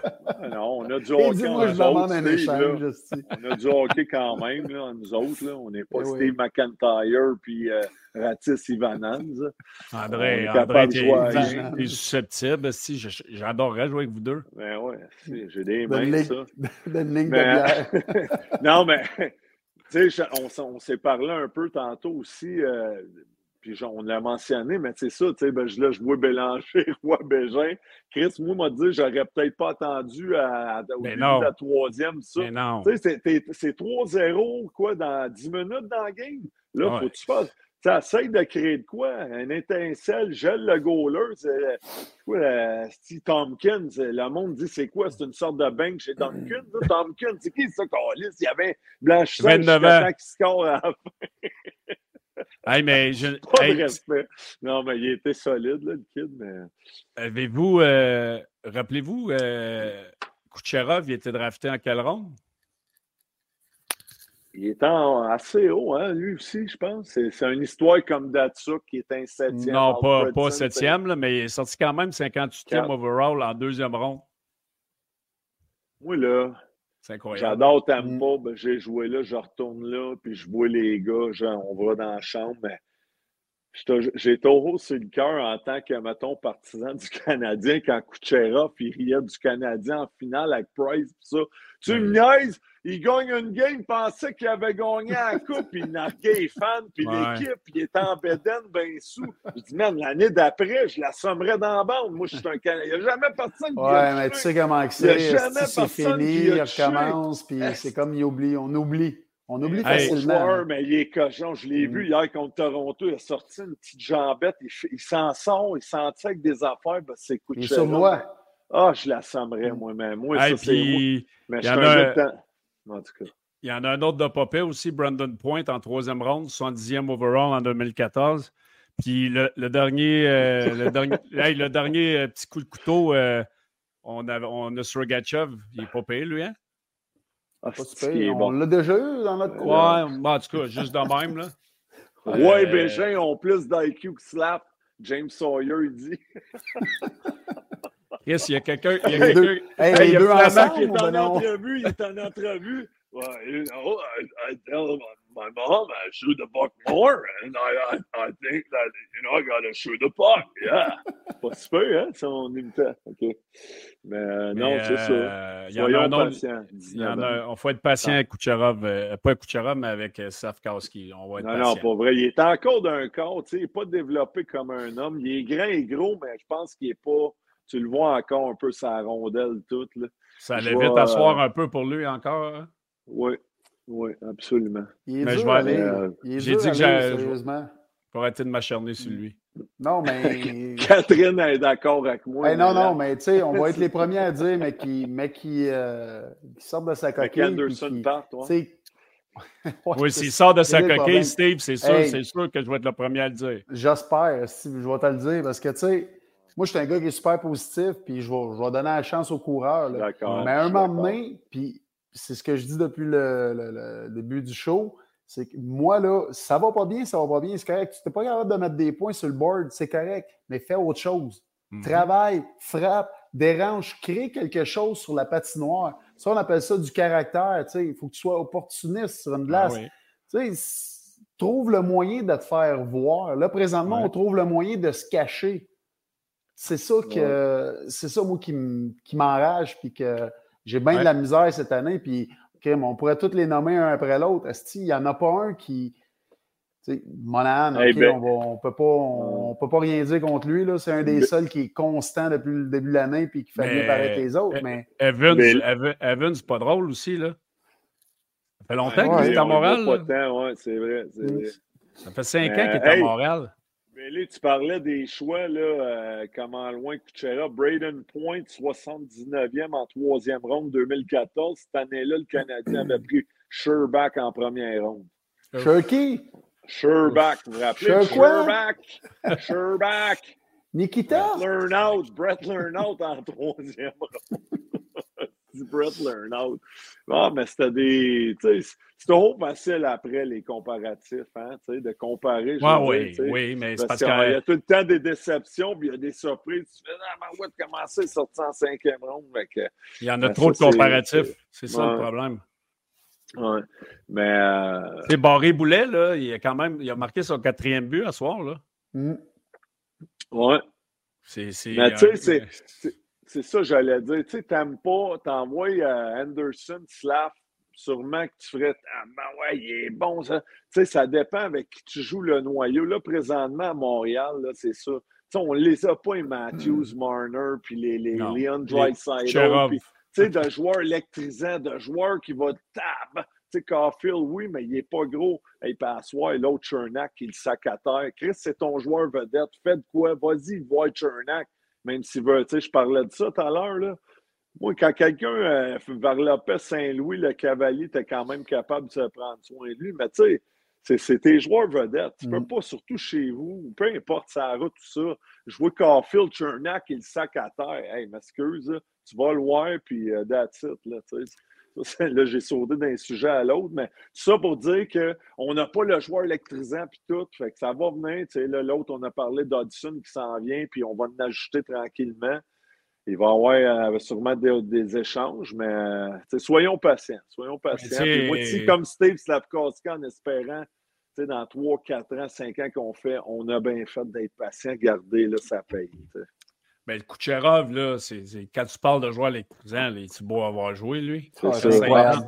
non, on a du hockey. moi je demande un échange. on a du hockey quand même, là, nous autres. Là. On n'est pas eh Steve McIntyre puis euh, Ratis Ivanans. André, André, t'es susceptible. Si, j'adorerais jouer avec vous deux. Ben ouais, j'ai des mains, ça. Une ligne de bière. non, mais tu sais, on, s'est parlé un peu tantôt aussi, euh, puis on l'a mentionné, mais c'est ça, tu sais, ben, là, je vois Bélanger, Roi Bégin. Chris, moi, m'a dit, j'aurais peut-être pas attendu à, au début de la troisième, ça. Tu sais, c'est 3-0, quoi, dans 10 minutes dans le game? Là, faut que tu fasses tu essaies de créer de quoi? Un étincelle, gèle le goaler. C'est quoi, Steve Tompkins? Le monde dit c'est quoi? C'est une sorte de bank chez Tompkins. Tompkins, c'est qui ça, Carlis? Il y avait Blanchissant qui score à la fin. hey, mais je... Pas de respect. Non, mais il était solide, là, le kid. Mais... Avez-vous, euh, rappelez-vous, euh, Kucherov, il était drafté en quelle ronde? Il est assez haut, hein, lui aussi, je pense. C'est une histoire comme Datsuk qui est un septième. Non, pas, pas septième, mais il est sorti quand même 58e overall en deuxième ronde. Moi, là, j'adore Tampa. Mm. Ben, j'ai joué là, je retourne là, puis je vois les gars, genre, on va dans la chambre, mais j'ai taureau sur le cœur en tant que, mettons, partisan du Canadien quand Kucherov, il riait du Canadien en finale avec Price, ça. Tu me niaises? Il gagne une game, il pensait qu'il avait gagné la coupe, puis il narguait les fans, puis l'équipe, il était en bédaine, bien sous. Je dis, man, l'année d'après, je la sommerais dans la bande. Moi, je suis un Canadien. Il n'y a jamais personne qui Ouais, mais tu sais comment c'est. C'est fini, il recommence, puis c'est comme il oublie. On oublie. On oublie facilement. Joueur, mais il est cochon. Je l'ai vu mm. hier contre Toronto. Il a sorti une petite jambette. Il, s'en sort. Il sentait avec des affaires. Ben, c'est coup de sur moi. Ah, je l'assommerais moi-même. Moi, ça, c'est moi. Mais je suis un temps. Il y en a un autre de Popé aussi, Brandon Point, en troisième ronde, 70e overall en 2014. Puis le, dernier, euh, le, dernier, le dernier euh, petit coup de couteau, euh, on, a, on a Srogachev. Il n'est pas payé, lui, hein? Ah, on l'a déjà eu dans notre cours. Ouais, en tout cas, juste de même. Là. Ouais, Bégin ont plus d'IQ que Slap. James Sawyer, il dit. Chris, il y a quelqu'un. Il y a quelqu'un. Hey, il y a deux ensemble, qui est en entrevue. Il est en entrevue. Ouais, oh, I, I tell him my mom, I shoot the puck more, and I, I, I think that, you know, I gotta shoot the puck. Yeah. Pas super, hein, son imitant. OK. Mais euh, non, c'est ça. Euh, il y en a un autre. Il y en a, on faut être patient avec Kucherov, euh, pas avec Kucherov, mais avec euh, Safkowski. On va être non, patient. non, pas vrai. Il est encore d'un corps, tu sais, il n'est pas développé comme un homme. Il est grand et gros, mais je pense qu'il n'est pas. Tu le vois encore un peu sa rondelle toute. Là. Ça allait vite asseoir un peu pour lui encore. Hein? Oui, oui, absolument. Il est Mais dur je vais aller- est j'ai dit que j'allais- sérieusement. Pour arrêter de m'acharner sur lui. Non, mais. Catherine est d'accord avec moi. Hey, non, non, mais tu sais, on va être les premiers à dire, mais qui, mais qui, euh, qui sortent de sa coquille. Anderson qui- part, tu toi. Oui, s'il sort de sa coquille, Steve, c'est sûr, Hey. c'est sûr que je vais être le premier à le dire. J'espère, si je vais te le dire, parce que tu sais, moi, je suis un gars qui est super positif, puis je vais, je vais donner la chance aux coureurs. D'accord. Mais à un moment donné, puis c'est ce que je dis depuis le, le- le début du show, c'est que moi, là, ça va pas bien, ça va pas bien, c'est correct. Tu n'es pas capable de mettre des points sur le board, c'est correct, mais fais autre chose. Mhm. Travaille, frappe, dérange, crée quelque chose sur la patinoire. Ça, on appelle ça du caractère. tu sais. Il faut que tu sois opportuniste sur une Ah glace. oui. Trouve le moyen de te faire voir. Là, présentement, Ouais. on trouve le moyen de se cacher. C'est ça que c'est ça, moi, qui m'enrage, puis que j'ai bien Ouais. de la misère cette année, puis on pourrait tous les nommer un après l'autre. Il n'y en a pas un qui. Tu sais, Monahan, Eh OK, ben- on ne peut, pas- on, on peut pas rien dire contre lui. là. C'est un des Ben- seuls qui est constant depuis le début de l'année puis qui fait Mais- mieux paraître les autres. Eh, Mais Evans, Mais- Evan- Evans, c'est pas drôle aussi, là. Ça fait longtemps Ouais, qu'il est à on Montréal. pas là. tant, ouais, c'est vrai. Mm. vrai. Ça fait cinq ans qu'il est à hey. Montréal. Mais là, tu parlais des choix, là, euh, comment loin Kuchera. Braden Point, 79e en troisième ronde 2014. Cette année-là, le Canadien avait pris Sherbach en première ronde. Shirky, Sherbach, vous vous rappelez? Sher quoi? Sherbach! Sherbach! Nikita, Learn out! Brett Learn out en troisième ronde. Du Brett Learn out. Ah, mais c'était des. tu sais, C'est trop facile après les comparatifs, hein, tu sais, de comparer. Ouais, oui, dire, oui, mais c'est Parce parce qu'il y a tout le temps des déceptions, puis il y a des surprises. Tu fais, ah, mais ouais, comment ça, il sorti en cinquième ronde? Que, Il y en a Ben, trop de ça, c'est- comparatifs. C'est ça Ouais. le problème. ouais. Mais, euh, C'est Barré Boulet, là, il a quand même il a marqué son quatrième but à soir. Là. Hmm. ouais. C'est, c'est, Mais tu sais, c'est- c'est- ça, j'allais dire. Tu sais, t'aimes pas, t'envoies euh, Anderson, Slav, sûrement que tu ferais, ah, ben ouais, il est bon, ça. Tu sais, ça dépend avec qui tu joues le noyau. Là, présentement, à Montréal, là, c'est ça. Tu sais, on les a pas, les Matthews, Marner, puis les, les Non. Leon puis tu sais, de joueurs électrisants, de joueurs qui va tab. Tu sais, Caulfield, oui, mais il n'est pas gros. Il peut asseoir l'autre Chernak le sac à terre. Chris, c'est ton joueur vedette. Fais de quoi? Vas-y, vois Chernak. Même s'il veut, tu sais, je parlais de ça tout à l'heure, là. Moi, quand quelqu'un euh, varlopait Saint-Louis, le cavalier était quand même capable de se prendre soin de lui. Mais tu sais, c'est- tes joueurs vedettes. Tu peux Mm. pas, surtout chez vous, peu importe sa route, tout ça, jouer Caulfield, Chernak et le sac à terre. Hey, m'excuse, tu vas le voir, puis euh, that's it, là, Là, j'ai sauté d'un sujet à l'autre, mais ça pour dire qu'on n'a pas le joueur électrisant puis tout, fait que ça va venir. Là, l'autre, on a parlé d'Audison qui s'en vient, puis on va en ajouter tranquillement. Il va y avoir euh, sûrement des, des échanges, mais soyons patients. Soyons patients. Puis moi, si, comme Steve Slavkowski, en espérant, dans 3, 4 ans, 5 ans qu'on fait, on a bien fait d'être patient, garder, là, ça paye. Sais. Ben, le Kucherov, là, c'est, quand tu parles de joueur électrisant, il est beau avoir joué, lui. Ah, C'est incroyable.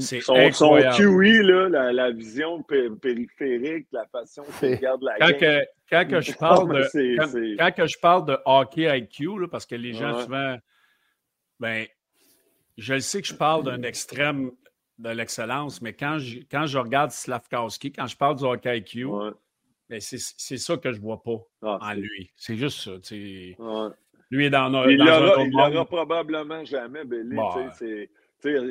C'est Son, son incroyable. QE, là, la, la vision pé- périphérique, la façon qu'il regarde la Quand, game. que, quand que je parle mais de, quand, que je parle de hockey IQ, là, parce que les gens Ouais. souvent, ben, je le sais que je parle d'un extrême de l'excellence, mais quand je, quand je regarde Slavkowski, quand je parle du hockey IQ, Ouais. Ben, c'est, ça que je vois pas Ah, en lui. C'est juste ça. Lui est dans, un- Il dans il l'aura probablement jamais, Billy. Bah. sais,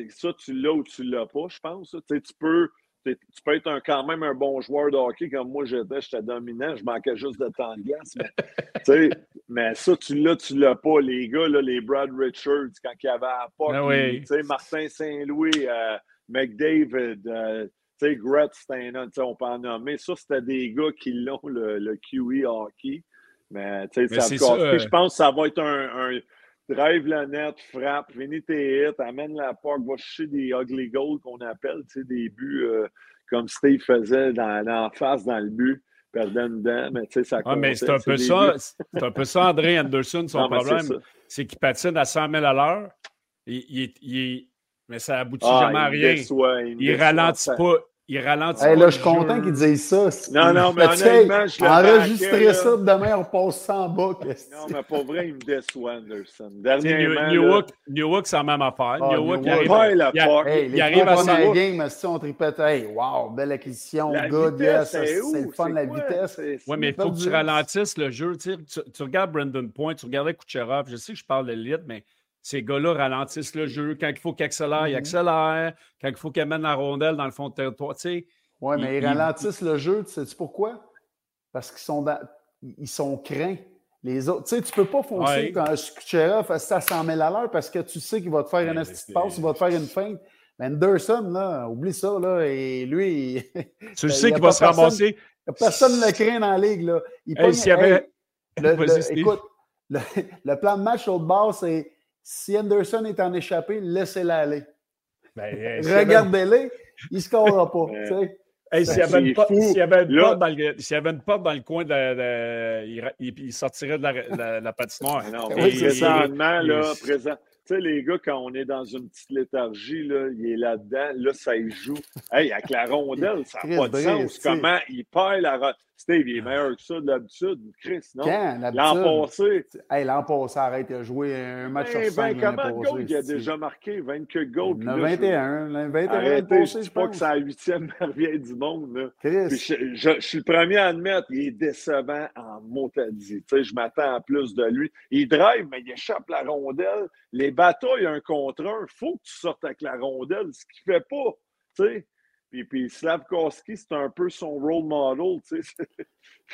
ça, tu l'as ou tu l'as pas, je pense. Tu sais, tu peux, tu peux être un- quand même un bon joueur de hockey comme moi j'étais, j'étais dominant, je manquais juste de temps de glace. Mais, mais ça, tu l'as, tu l'as pas. Les gars, là, les Brad Richards, quand il y avait à oui. tu sais, Martin Saint-Louis, euh, McDavid, euh, sais, Gretz, c'était un- tu sais, on peut en nommer. Ça, c'était des gars qui l'ont, le, le QE hockey. Mais, tu sais, euh, Je pense que ça va être un, un drive le net, frappe, finis tes hits, amène la puck, va chercher des ugly goals qu'on appelle, tu sais, des buts euh, comme Steve faisait dans, en face dans le but, perdait une dent, mais tu sais, ça ah, mais c'est un, peu ça, c'est un peu ça, André Anderson, son problème. C'est qu'il patine à 100 000 à l'heure. Il, mais ça aboutit ah, jamais à rien. il, il ralentit pas il ralentit. là, je suis content qu'il dise ça. Non, non, mais honnêtement, je Enregistrer ça, demain, on passe 100 bas. Non, mais pour vrai, il me déçoit, Anderson. Dernièrement. Newark, c'est la même affaire. Ah, Newark, il arrive, la il, il arrive à ça. game, si on tripette, hey, wow, belle acquisition, good, yes, c'est le fun, la vitesse. Oui, mais il faut que tu ralentisses le jeu. Tu, tu regardes Brandon Point, tu regardais Kucherov, je sais que je parle de l'élite, mais ces gars-là ralentissent le jeu. Quand il faut qu'ils accélèrent, ils mm-hmm. accélèrent. Quand il faut qu'ils amènent la rondelle dans le fond de territoire, tu sais. Oui, mais ils, ralentissent le jeu, tu sais pourquoi? Parce qu'ils sont, ils sont craints. Les autres, tu sais, tu peux pas foncer quand un Kucherov ça à 100 000 à l'heure parce que tu sais qu'il va te faire une petite passe, il va te faire une feinte. Mais Anderson, là, oublie ça, là, et lui... Tu sais qu'il va se ramasser. Personne ne le craint dans la ligue, là. Il hey, avait... écoute, le, plan de match l'autre bord, c'est si Anderson est en échappé, laissez-le aller. Ben, Regardez-le, il ne scorera pas. S'il y, avait une porte dans le, coin, il, sortirait de la, la, patinoire. Non, mais là, présent, tu sais, les gars, quand on est dans une petite léthargie, là, il est là-dedans, là, ça y joue. Hey, avec la rondelle, ça n'a pas de sens. Comment il perd la rondelle. Steve, il est meilleur que ça de l'habitude. Chris, non? L'an passé. Hey, l'an passé, arrête, il a joué un match sur 5 ben, Comment de goals il a déjà marqué? 20 goals. Le 21. Le 21 Arrêtez, je, je pas que c'est la huitième merveille du monde. Là. Chris. Je, je, suis le premier à admettre, il est décevant en motadie. Tu sais, je m'attends à plus de lui. Il drive, mais il échappe la rondelle. Les bateaux, il y a un contre un. Il faut que tu sortes avec la rondelle, ce qu'il ne fait pas. Tu sais, puis, puis Slavkowski, c'est un peu son role model, tu sais.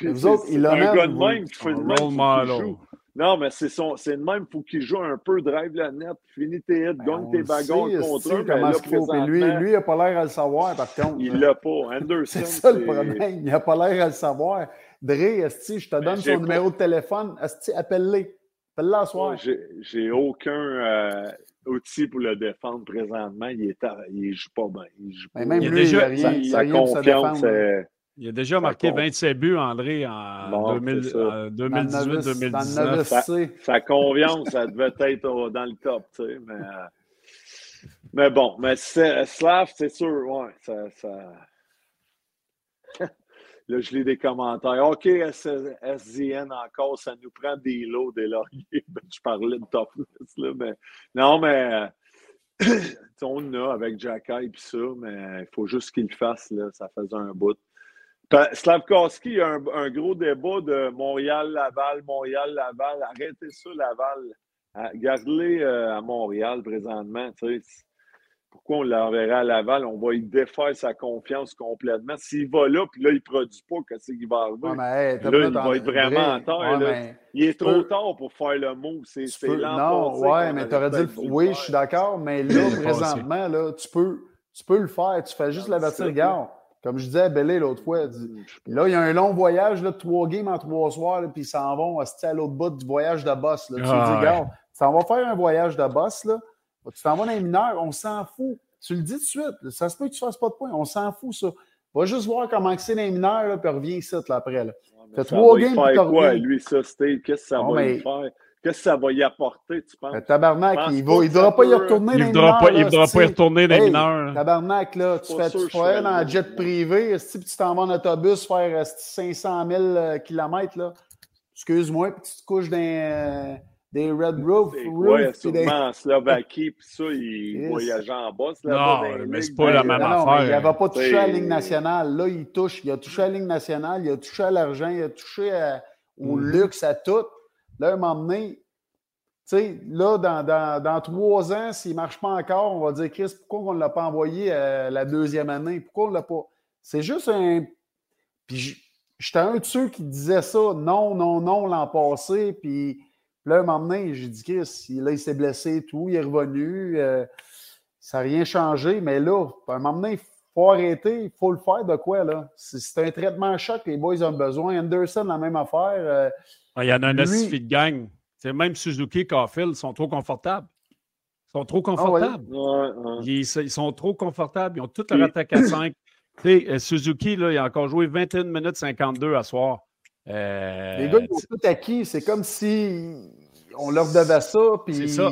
Vous autres, il a un gars de même qui fait le même. Model. Non, mais c'est son, c'est le même, il faut qu'il joue un peu, drive la net, finis tes hits, ben, gagne tes bagarres contre eux. Comment qu'il faut? lui, lui, il n'a pas l'air à le savoir, par contre. Il l'a pas. Anderson. c'est ça le problème. Il n'a pas l'air à le savoir. Dre, Esti, je te donne son numéro de téléphone. Esti, appelle-le. Appelle-le à soir. J'ai aucun. Euh, outil pour le défendre présentement. Il ne joue pas bien. Il joue pas. Même il lui, déjà, il a rien, sa, confiance est, Il a déjà marqué 27 buts, André, en 2018-2019. Sa, confiance, ça devait être dans le top, tu sais, mais, euh, mais bon, mais Slav, c'est sûr, ouais, ça, ça... Là, je lis des commentaires. OK, SZN encore, ça nous prend des lots, des lauriers. Ben, je parlais de toughness, là, mais non, mais on a avec Jacky et ça, mais il faut juste qu'il le fasse, là, ça faisait un bout. Slavkowski, a un, gros débat de Montréal-Laval, Montréal-Laval. Arrêtez ça, Laval. Ah, gardez-les euh, à Montréal présentement. Pourquoi on l'enverrait à Laval? On va y défaire sa confiance complètement. S'il va là, puis là, il ne produit pas, qu'est-ce qu'il va arriver? là, il va être vraiment en il est trop tard pour faire le mot. C'est Non, ouais, mais tu aurais dit... Oui, je suis d'accord, mais là, présentement, là, tu, peux, tu peux le faire. Tu fais juste la batterie. Regarde, comme je disais à Bellé l'autre fois, hmm, là, il y a un long voyage, là, trois games en trois soirs, puis ils s'en vont à l'autre bout du voyage de boss. Là. Tu dis, regarde, ça va faire un voyage de boss, là. Tu t'en vas dans les mineurs, on s'en fout. Tu le dis tout de suite. Ça se peut que tu ne fasses pas de points. On s'en fout, ça. Va juste voir comment c'est les mineurs, là, puis reviens ici, là, après. Là. Fais trois games, puis quoi, lui, ça, Steve? Qu'est-ce que ça va lui faire? Qu'est-ce que ça va y apporter, tu penses? tabarnak, il ne devra pas y retourner il dans les mineurs. il ne devra pas y retourner dans les mineurs. Tabarnak, là, tu fais, tu fais dans un jet privé, si tu t'en vas en autobus faire 500 000 km, là? Excuse-moi, puis tu te couches dans euh, des Red Roof. Oui, sûrement en Slovaquie, puis ça, ils voyageaient en bas. Non, mais c'est pas la même affaire. il n'avait pas touché à la Ligue nationale. Là, il touche. Il a touché à la Ligue nationale, il a touché à l'argent, il a touché au mm-hmm. luxe, à tout. Là, un moment donné, tu sais, là, dans, dans, dans, trois ans, s'il ne marche pas encore, on va dire, Chris, pourquoi on ne l'a pas envoyé à la deuxième année? Pourquoi on ne l'a pas? C'est juste un. Puis j'étais un de ceux qui disaient ça, non, non, non, l'an passé, puis là, un moment donné, j'ai dit, Chris, là, il s'est blessé et tout, il est revenu. Euh, ça n'a rien changé, mais là, à un moment donné, il faut arrêter, il faut le faire de quoi, là? C'est un traitement choc, les boys ont besoin. Anderson, la même affaire. Euh, il y en a un lui... de gang. C'est même Suzuki et Caulfield sont trop confortables. Ils sont trop ah confortables. ils, sont trop confortables. Ils ont toute leur attaque à 5. Tu sais, Suzuki, là, il a encore joué 21 minutes 52 à soir. Euh, les gars, ils ont tout acquis. C'est comme si on leur devait ça. C'est ça.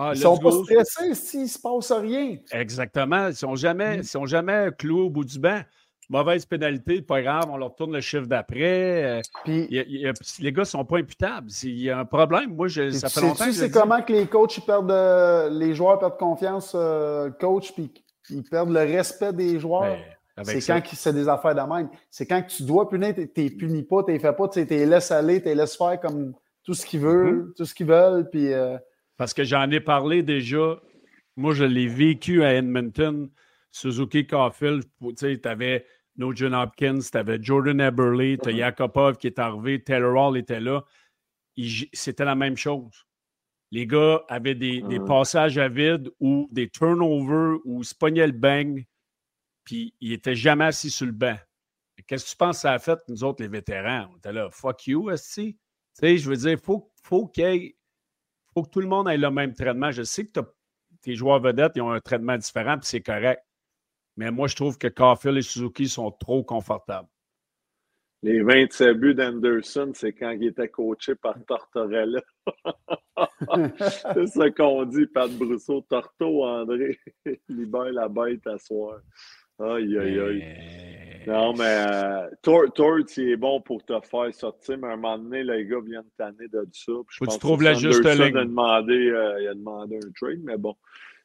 Ah, ils sont pas stressés s'il ne se passe rien. Exactement. Ils ne sont, jamais, mm. sont jamais cloués au bout du banc. Mauvaise pénalité, pas grave, on leur tourne le chiffre d'après. Euh, les gars ne sont pas imputables. Il y a un problème. Moi, je, ça fait longtemps que c'est comment que les coachs perdent, euh, les joueurs perdent confiance, euh, coach, puis ils perdent le respect des joueurs? Ben, c'est quand c'est des affaires de même. C'est quand tu dois punir, tu ne punis pas, tu ne fais pas, tu les laisses aller, tu les laisses faire comme tout ce qu'ils veulent, mm-hmm. tout ce qu'ils veulent. Puis, Parce que j'en ai parlé déjà. Moi, je l'ai vécu à Edmonton. Suzuki Caulfield, tu avais Nugent Hopkins, tu avais Jordan Eberle, tu as Yakupov qui est arrivé, Taylor Hall était là. C'était la même chose. Les gars avaient des, passages à vide ou des turnovers où ils se pognaient le bang, puis ils n'étaient jamais assis sur le banc. Qu'est-ce que tu penses que ça a fait, nous autres, les vétérans? On était là, fuck you, Tu sais, je veux dire, il faut, faut, qu'il faut que tout le monde ait le même traitement. Je sais que tes joueurs vedettes, ils ont un traitement différent, puis c'est correct. Mais moi, je trouve que Caulfield et Suzuki sont trop confortables. Les 27 buts d'Anderson, c'est quand il était coaché par Tortorella. c'est ce qu'on dit, Pat Brousseau. Torto, André, libère la bête à soir. Aïe, aïe, aïe. Non, mais euh, Tort, il est bon pour te faire sortir, mais à un moment donné, les gars viennent tanner de ça. je pense tu trouves la juste ligne. A demandé, euh, il a demandé un trade, mais bon.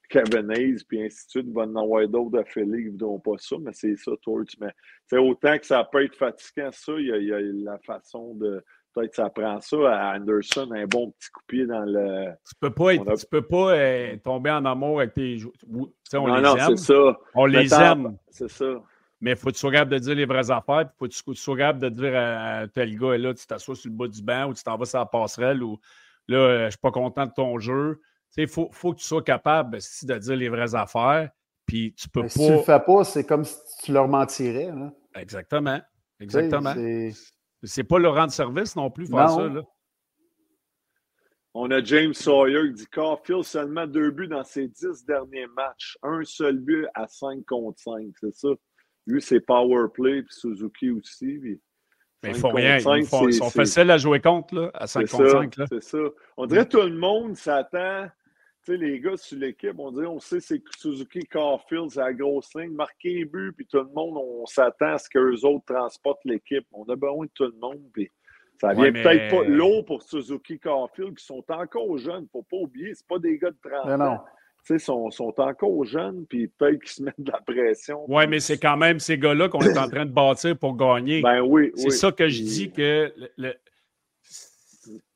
Kevin Hayes, puis ainsi de suite. Il va en avoir d'autres affiliés qui ne voudront pas ça, mais c'est ça, Torch. Mais autant que ça peut être fatigant, ça, il y a, la façon de. Peut-être ça prend ça à Anderson, un bon petit coup pied dans le. Tu peux pas, tu peux pas euh, tomber en amour avec tes joueurs. On non, les non, c'est ça. On les aime. C'est ça. Mais il faut que tu sois capable de dire les vraies affaires, puis il faut que tu sois capable de dire à, tel gars, là, tu t'assois sur le bas du banc ou tu t'en vas sur la passerelle ou là, euh, je ne suis pas content de ton jeu. Il faut, faut, que tu sois capable de dire les vraies affaires. Puis tu peux pas. Si tu le fais pas, c'est comme si tu leur mentirais. Hein. Exactement. Exactement. C'est pas le rendre service non plus, faire ça. Là. On a James Sawyer qui dit Carfield seulement deux buts dans ses dix derniers matchs. Un seul but à 5 contre 5. C'est ça? Lui, c'est power play, puis Suzuki aussi. Mais il faut rien. ils, sont faciles à jouer contre là, à 5 contre 5. C'est ça. On dirait que tout le monde s'attend sais, les gars sur l'équipe, on dit, on sait c'est Suzuki Carfield, c'est la grosse ligne, marquer un but, puis tout le monde, on s'attend à ce qu'eux autres transportent l'équipe. On a besoin de tout le monde, puis ça vient peut-être pas l'eau pour Suzuki Carfield, qui sont encore jeunes. Faut pas oublier, c'est pas des gars de 30 ans. Sont, sont encore jeunes, puis peut-être qu'ils se mettent de la pression. Oui, mais c'est quand même ces gars-là qu'on est en train de bâtir pour gagner. Ben oui, C'est ça que je dis que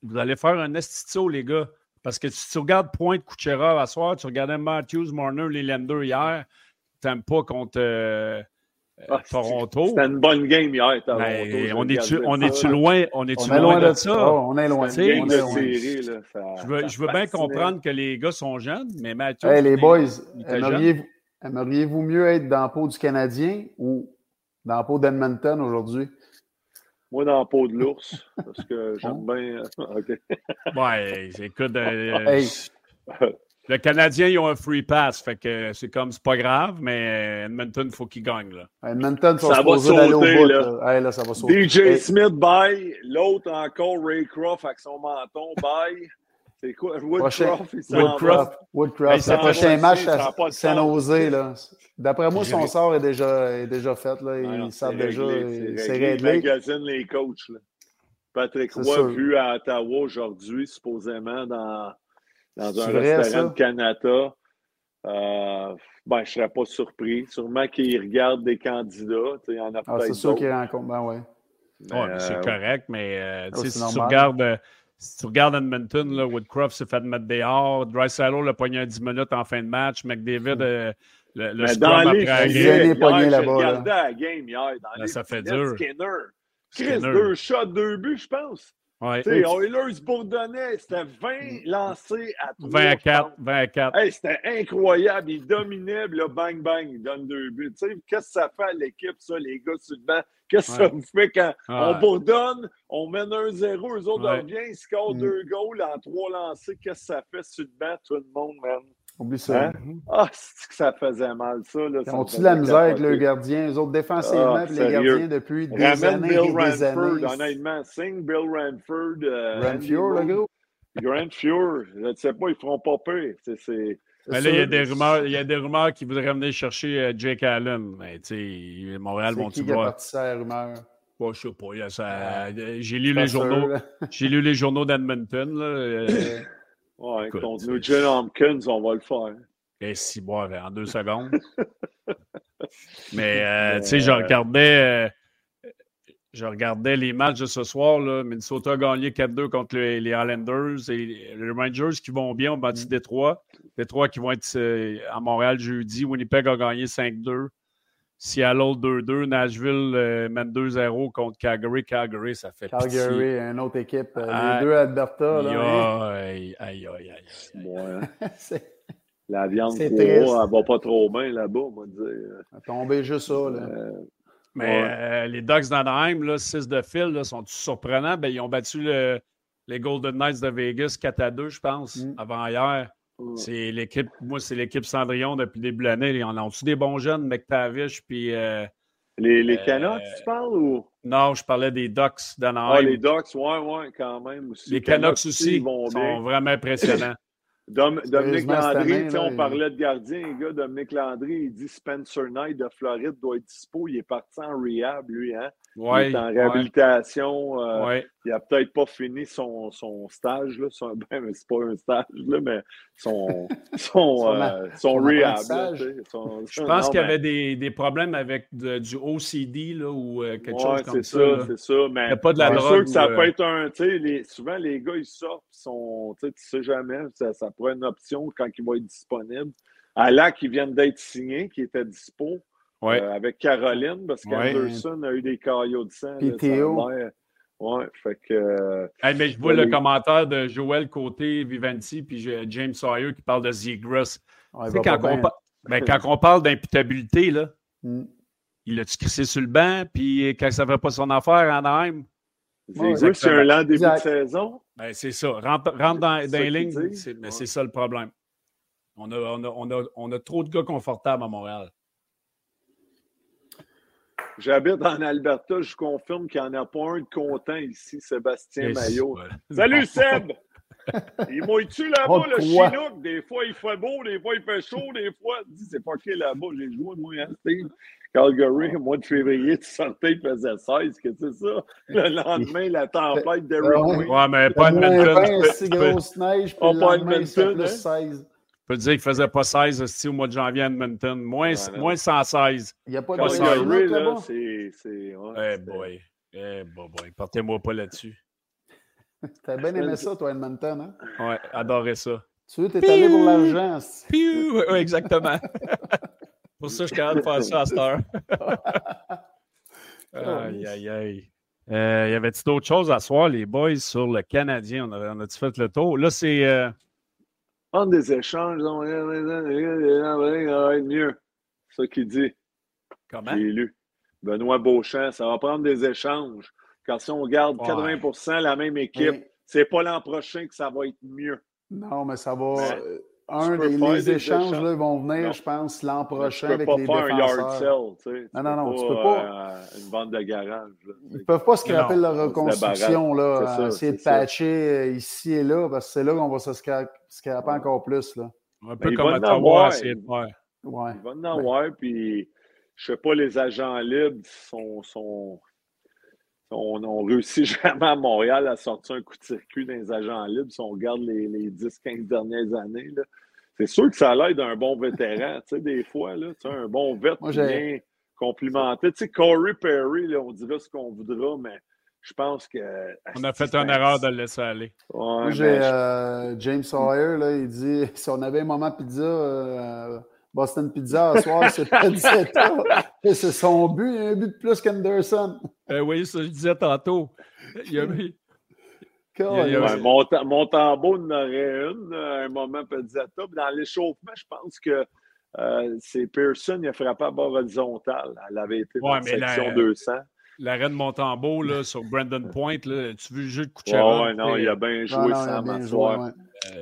vous allez faire un estitio, les gars. Parce que si tu regardes Pointe Kuchera à soir, tu regardais Matthews, Marner, les Lenders hier, tu n'aimes pas contre euh, ah, Toronto. C'était une bonne game hier, Toronto. Ben, on est-tu on est loin, on est, -tu loin, de, ça? Oh, on est loin. je veux, je veux bien comprendre que les gars sont jeunes, mais Matthews. Hey, les boys, aimeriez-vous mieux être dans le pot du Canadien ou dans le pot d'Edmonton aujourd'hui? Moi, dans la peau de l'ours, parce que j'aime bien. OK. ouais, écoute, euh, le Canadien, ils ont un free pass, fait que c'est comme, c'est pas grave, mais Edmonton, il faut qu'ils gagnent. Là. Edmonton, ça va sauter. là. là. ça va sauter. DJ Smith, bye. L'autre encore, Ray Croft avec son menton, bye. C'est quoi? Woodcroft, il Woodcroft. Woodcroft. C'est le prochain match à Saint-Nosé, là. D'après moi, son sort est déjà, est déjà fait. Là. Ah Ils savent déjà. C'est réglé. Ils magasinent les coachs. Là. Patrick Roy, vu à Ottawa aujourd'hui, supposément dans, dans un restaurant de Canada. Euh, ben, je ne serais pas surpris. Sûrement qu'il regarde des candidats. Il y en a ah, C'est sûr qu'il rencontre. Ben ouais. ouais c'est euh, correct, mais euh, oh, si tu regardes si tu regardes Edmonton, là, Woodcroft s'est fait mettre dehors. Dry Salo l'a pogné à 10 minutes en fin de match. McDavid, hmm. le, le dans les après J'ai regardé la game hier. Dans ça fait dur. Skinner. Chris, deux shots, deux buts, je pense. Ouais. Oilers Bourdonnais, c'était 20 lancés à 3. 20 à 4. 20 à 4. Hey, c'était incroyable. Il dominait, là, bang, bang, il donne deux buts. Qu'est-ce que ça fait à l'équipe, ça, les gars sur le banc? Qu'est-ce que ça vous fait quand on bourdonne, on mène 1-0, eux autres ouais. reviennent, ils scorent mm. deux goals en trois lancés? Qu'est-ce que ça fait sur le banc, tout le monde, man? Oublie ça. Hein? Ah, c'est que ça faisait mal, ça. Là, Ils ça ont-tu faisait la misère avec le gardien? Les autres défensivement, Ah, les gardiens depuis des Ramène années Bill et des Ranford, années. honnêtement. Signe Bill Ranford. euh, Ranford, le gros? Grand Fjord. Je ne sais pas, ils feront pas pire. C'est, c'est... Mais là, il y a des rumeurs, il y a des rumeurs qui voudraient venir chercher euh, Jake Allen. Mais tu sais, Montréal C'est vont tu qui a voir? parti rumeur? Ouais, je sais pas. ça- euh, J'ai lu les sûr, journaux. J'ai lu les journaux d'Edmonton. euh, Ouais, Écoute, contre c'est- Nugent Hopkins, on va le faire. Et si boire en deux secondes. Mais euh, tu sais, je euh, regardais. euh, Je regardais les matchs de ce soir. Là. Minnesota a gagné 4-2 contre les, les Islanders. Et les Rangers qui vont bien ont battu Mm. Détroit. Détroit qui vont être euh, à Montréal jeudi. Winnipeg a gagné 5-2. Seattle 2-2. Nashville euh, mène 2-0 contre Calgary. Calgary, ça fait pitié. Calgary, une autre équipe. euh, Ah, les deux Alberta. Là, hein. Aïe, aïe, aïe, aïe. Ouais, hein. La viande C'est 3 triste. elle va pas trop bien là-bas, on va dire. tombé juste ça. Là. Euh, Mais Ouais. euh, les Ducks d'Anaheim, là, 6 de fil, là, sont surprenants. Ben, ils ont battu le- les Golden Knights de Vegas 4 à 2, je pense, Mm. avant hier. Ouais. C'est l'équipe, moi, c'est l'équipe Cendrillon depuis le début de l'année. Ils en ont-tu des bons jeunes, McTavish, puis. euh, Les, les Euh, Canucks, tu parles ou? non, je parlais des Ducks Ah, d'Anaheim. les Ducks, ouais, ouais, quand même. Aussi. les Canucks aussi ils vont sont bien. vraiment impressionnants. Dom- Dominique Landry, année, là, on il- parlait de gardien, les gars. Dominique Landry, il dit Spencer Knight de Floride doit être dispo. Il est parti en rehab, lui, hein? Ouais, il est en réhabilitation. euh, ouais. Il n'a peut-être pas fini son, son stage, là. Son, ben, mais c'est pas un stage, là, mais son, son, Son euh, son son rehab. là, apprentissage. tu sais, son- Je pense non, qu'il y avait des, des problèmes avec de- du OCD là, ou euh, quelque Ouais, chose comme c'est ça. ça, c'est ça. Mais Il y a pas de la c'est drogue sûr que ça peut être un. Les- souvent, les gars, ils sortent, ils sont. Tu sais, jamais, ça, ça pourrait être une option quand il va être disponible. À là, qui viennent d'être signés, qui était dispo Ouais. euh, avec Caroline, parce Ouais. qu'Anderson a eu des caillots de sang. Là, l'air- Ouais, fait que. euh, Hey, mais je vois Ouais, le les- commentaire de Joël Côté, Vivanti, puis James Sawyer qui parle de Zegras. Ouais, Tu sais, quand, on ben, quand on parle d'imputabilité, là, Mm. il l'a-tu crissé sur le banc, puis quand ça ne fait pas son affaire en Anaheim, Ouais, Zegras, c'est un lent début Exact. de saison. ben, c'est ça. Rentre, rentre dans, les lignes, mais Ouais. c'est ça le problème. On a, on, a, on, a, on a trop de gars confortables à Montréal. J'habite en Alberta, je confirme qu'il n'y en a pas un de content ici, Sébastien Maillot. Salut. Seb! Il mouille-tu là-bas, Oh, le? Chinook? Des fois, il fait beau, des fois, il fait chaud, des fois. il dit, C'est pas qui là-bas, j'ai joué, moi, hein, Steve? Calgary, au mois de février, tu sortais, il faisait 16, que c'est ça? Le lendemain, la tempête d'Eric Ouais. Wayne. Ouais, mais pas Moins Edmonton. 20, je peux- si je peux- grosse neige, puis Oh, le pas lendemain, c'est Edmonton, plus hein? 16. Je peux te dire qu'il ne faisait pas 16 hostie, au mois de janvier à Edmonton. Moins, Ouais, non. moins 116. Il n'y a pas de Calgary, là, là-bas? c'est. ouais, Eh c'est- boy. Eh boy, boy. Partez-moi pas là-dessus. T'as bien aimé ça, toi, Edmonton, hein? Ouais, adoré ça. Tu veux, t'es allé pour l'argent. Piou! Ouais, ouais, exactement. Pour ça, je suis capable de faire ça à cette heure. aïe, aïe, aïe. Euh, y avait-il d'autres choses à soir, les boys, sur le Canadien? On a- on a-tu fait le tour? Là, c'est. euh, Prendre des échanges, on va être mieux. C'est ça qu'il dit. comment? J'ai lu. Benoît Beauchamp, ça va prendre des échanges. Car si on garde Ouais. 80% la même équipe, Mais- c'est pas l'an prochain que ça va être mieux. Non, mais ça va. Mais euh, un, peux les, des échanges échanges. là, vont venir, Non. je pense, l'an prochain tu peux avec pas les faire un yard défenseurs. sale. Tu sais. Non, non, non, tu tu peux pas. euh, une vente de garage. là. Ils ne peuvent pas scraper Non, leur reconstruction, là, ça, essayer de ça. patcher euh, ici et là, parce que c'est là qu'on va se scra- scraper encore plus. Là. Un peu comme à Ottawa, essayer de faire. Ouais. Il va en avoir, puis je sais pas, les agents libres sont, sont, on ont réussi jamais à Montréal à sortir un coup de circuit dans les agents libres si on regarde les, les 10-15 dernières années. là. C'est sûr que ça a l'air d'un bon vétéran, tu sais, des fois, là, tu sais, un bon j'ai- vient complimenter. Tu sais, Corey Perry, là, on dira ce qu'on voudra, mais je pense que... On a fait une erreur de le laisser aller. Ouais, Moi, j'ai je- euh, James Sawyer, là, il dit si on avait un moment pizza, euh, Boston Pizza à soir, c'est pas 17 ans. Et C'est son but, il a un but de plus qu'Anderson. Euh, oui, ça, je disais tantôt. Il y a, il y a- Ouais, Ouais, mon, ta- mon tambour en aurait une, à un moment Dans l'échauffement, je pense que euh, c'est Pearson, il a frappé à barre horizontale. Elle avait été Ouais, la mais la- section 200. l'arrêt de Montembeau là, sur Brandon Point, là, tu veux le jeu de ouais, non, il a bien joué sans a bien joué, m'asseoir. ouais.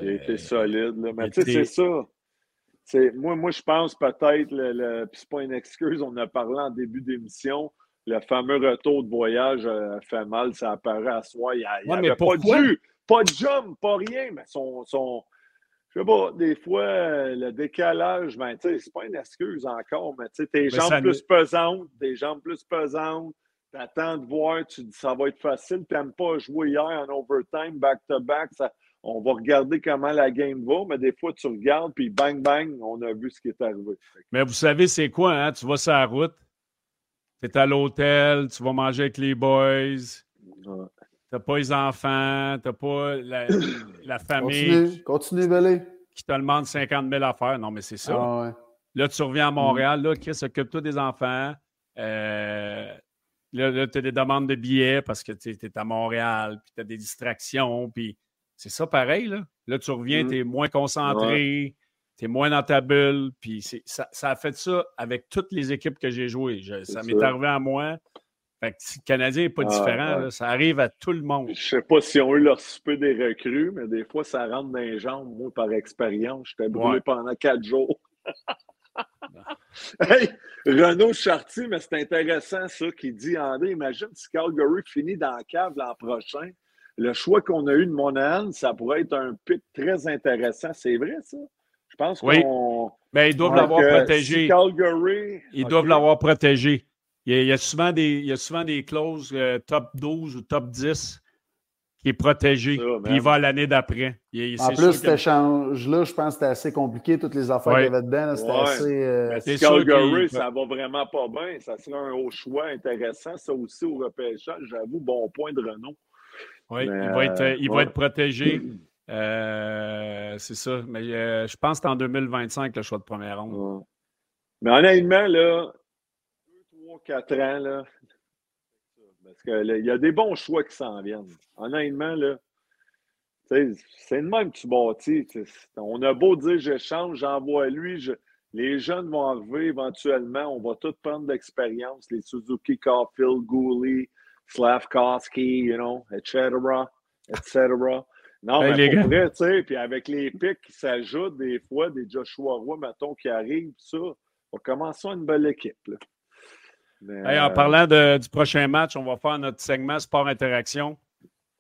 Il a été solide. Là. Mais tu sais, c'est ça. Moi, moi, je pense peut-être, le, c'est pas une excuse, on a parlé en début d'émission, le fameux retour de voyage a fait mal, ça apparaît à soi. Il n'y avait pas de pas de jump, pas rien, mais son, son, je sais pas, des fois, le décalage, ben, tu sais, c'est pas une excuse encore, mais tu sais, tes jambes plus pesantes, tes jambes plus pesantes, t'attends de voir, tu dis ça va être facile, t'aimes pas jouer hier en overtime, back-to-back, on va regarder comment la game va, mais des fois, tu regardes, puis bang, bang, on a vu ce qui est arrivé. Mais vous savez, c'est quoi, hein? Tu vas sur la route, tu es à l'hôtel, tu vas manger avec les boys, T'as pas les enfants, t'as pas la, la famille. Continue, continue Qui te demande 50 000 affaires. Non, mais c'est ça. Ah, là, tu reviens à Montréal, là, Chris, occupe-toi des enfants. Euh, là, tu as des demandes de billets parce que tu es à Montréal, puis tu as des distractions, puis c'est ça pareil, là. Là, tu reviens, mm. tu es moins concentré, tu es moins dans ta bulle, puis ça, ça, a fait ça avec toutes les équipes que j'ai jouées. ça m'est arrivé à moi. Fait que le Canadien n'est pas ah, différent. ça arrive à tout le monde. Je sais pas si on eu leur super des recrues, mais des fois, ça rentre dans les jambes. Moi, par expérience, j'étais brûlé pendant quatre jours. hey, Renaud Chartier, mais c'est intéressant ça qu'il dit. André, imagine si Calgary finit dans la cave l'an prochain. Le choix qu'on a eu de Monahan, ça pourrait être un pic très intéressant. C'est vrai, ça? Je pense oui. qu'on. Mais ils doivent l'avoir protégé. Calgary... Ils doivent l'avoir protégé. Il y, a, souvent des, il y a souvent des clauses euh, top 12 ou top 10 qui est protégé. puis il va l'année d'après. En plus, cet échange-là, je pense que c'était assez compliqué, toutes les affaires qu'il y avait dedans. C'était assez. Euh... Calgary, ça va vraiment pas bien. Ça serait un haut choix intéressant. Ça aussi au repêchage, j'avoue, bon point de Renault. Oui, il, va être, il va être protégé. Euh, c'est ça. Mais euh, je pense que c'est en 2025 le choix de première ronde. Mais honnêtement, là, 4 ans, là. Parce qu'il y a des bons choix qui s'en viennent. Honnêtement, là, c'est le même que tu bâtis. On a beau dire j'échange, j'envoie lui, les jeunes vont arriver éventuellement, on va tous prendre de l'expérience, les Suzuki, Caulfield, Gooley, Slavkowski, you know, etc., etc. Non, mais pour vrai, tu sais, puis avec les pics qui s'ajoutent des fois, des Joshua Roy, mettons, qui arrivent, ça, on commence à une belle équipe. Là en euh, parlant du prochain match, on va faire notre segment Sport Interaction.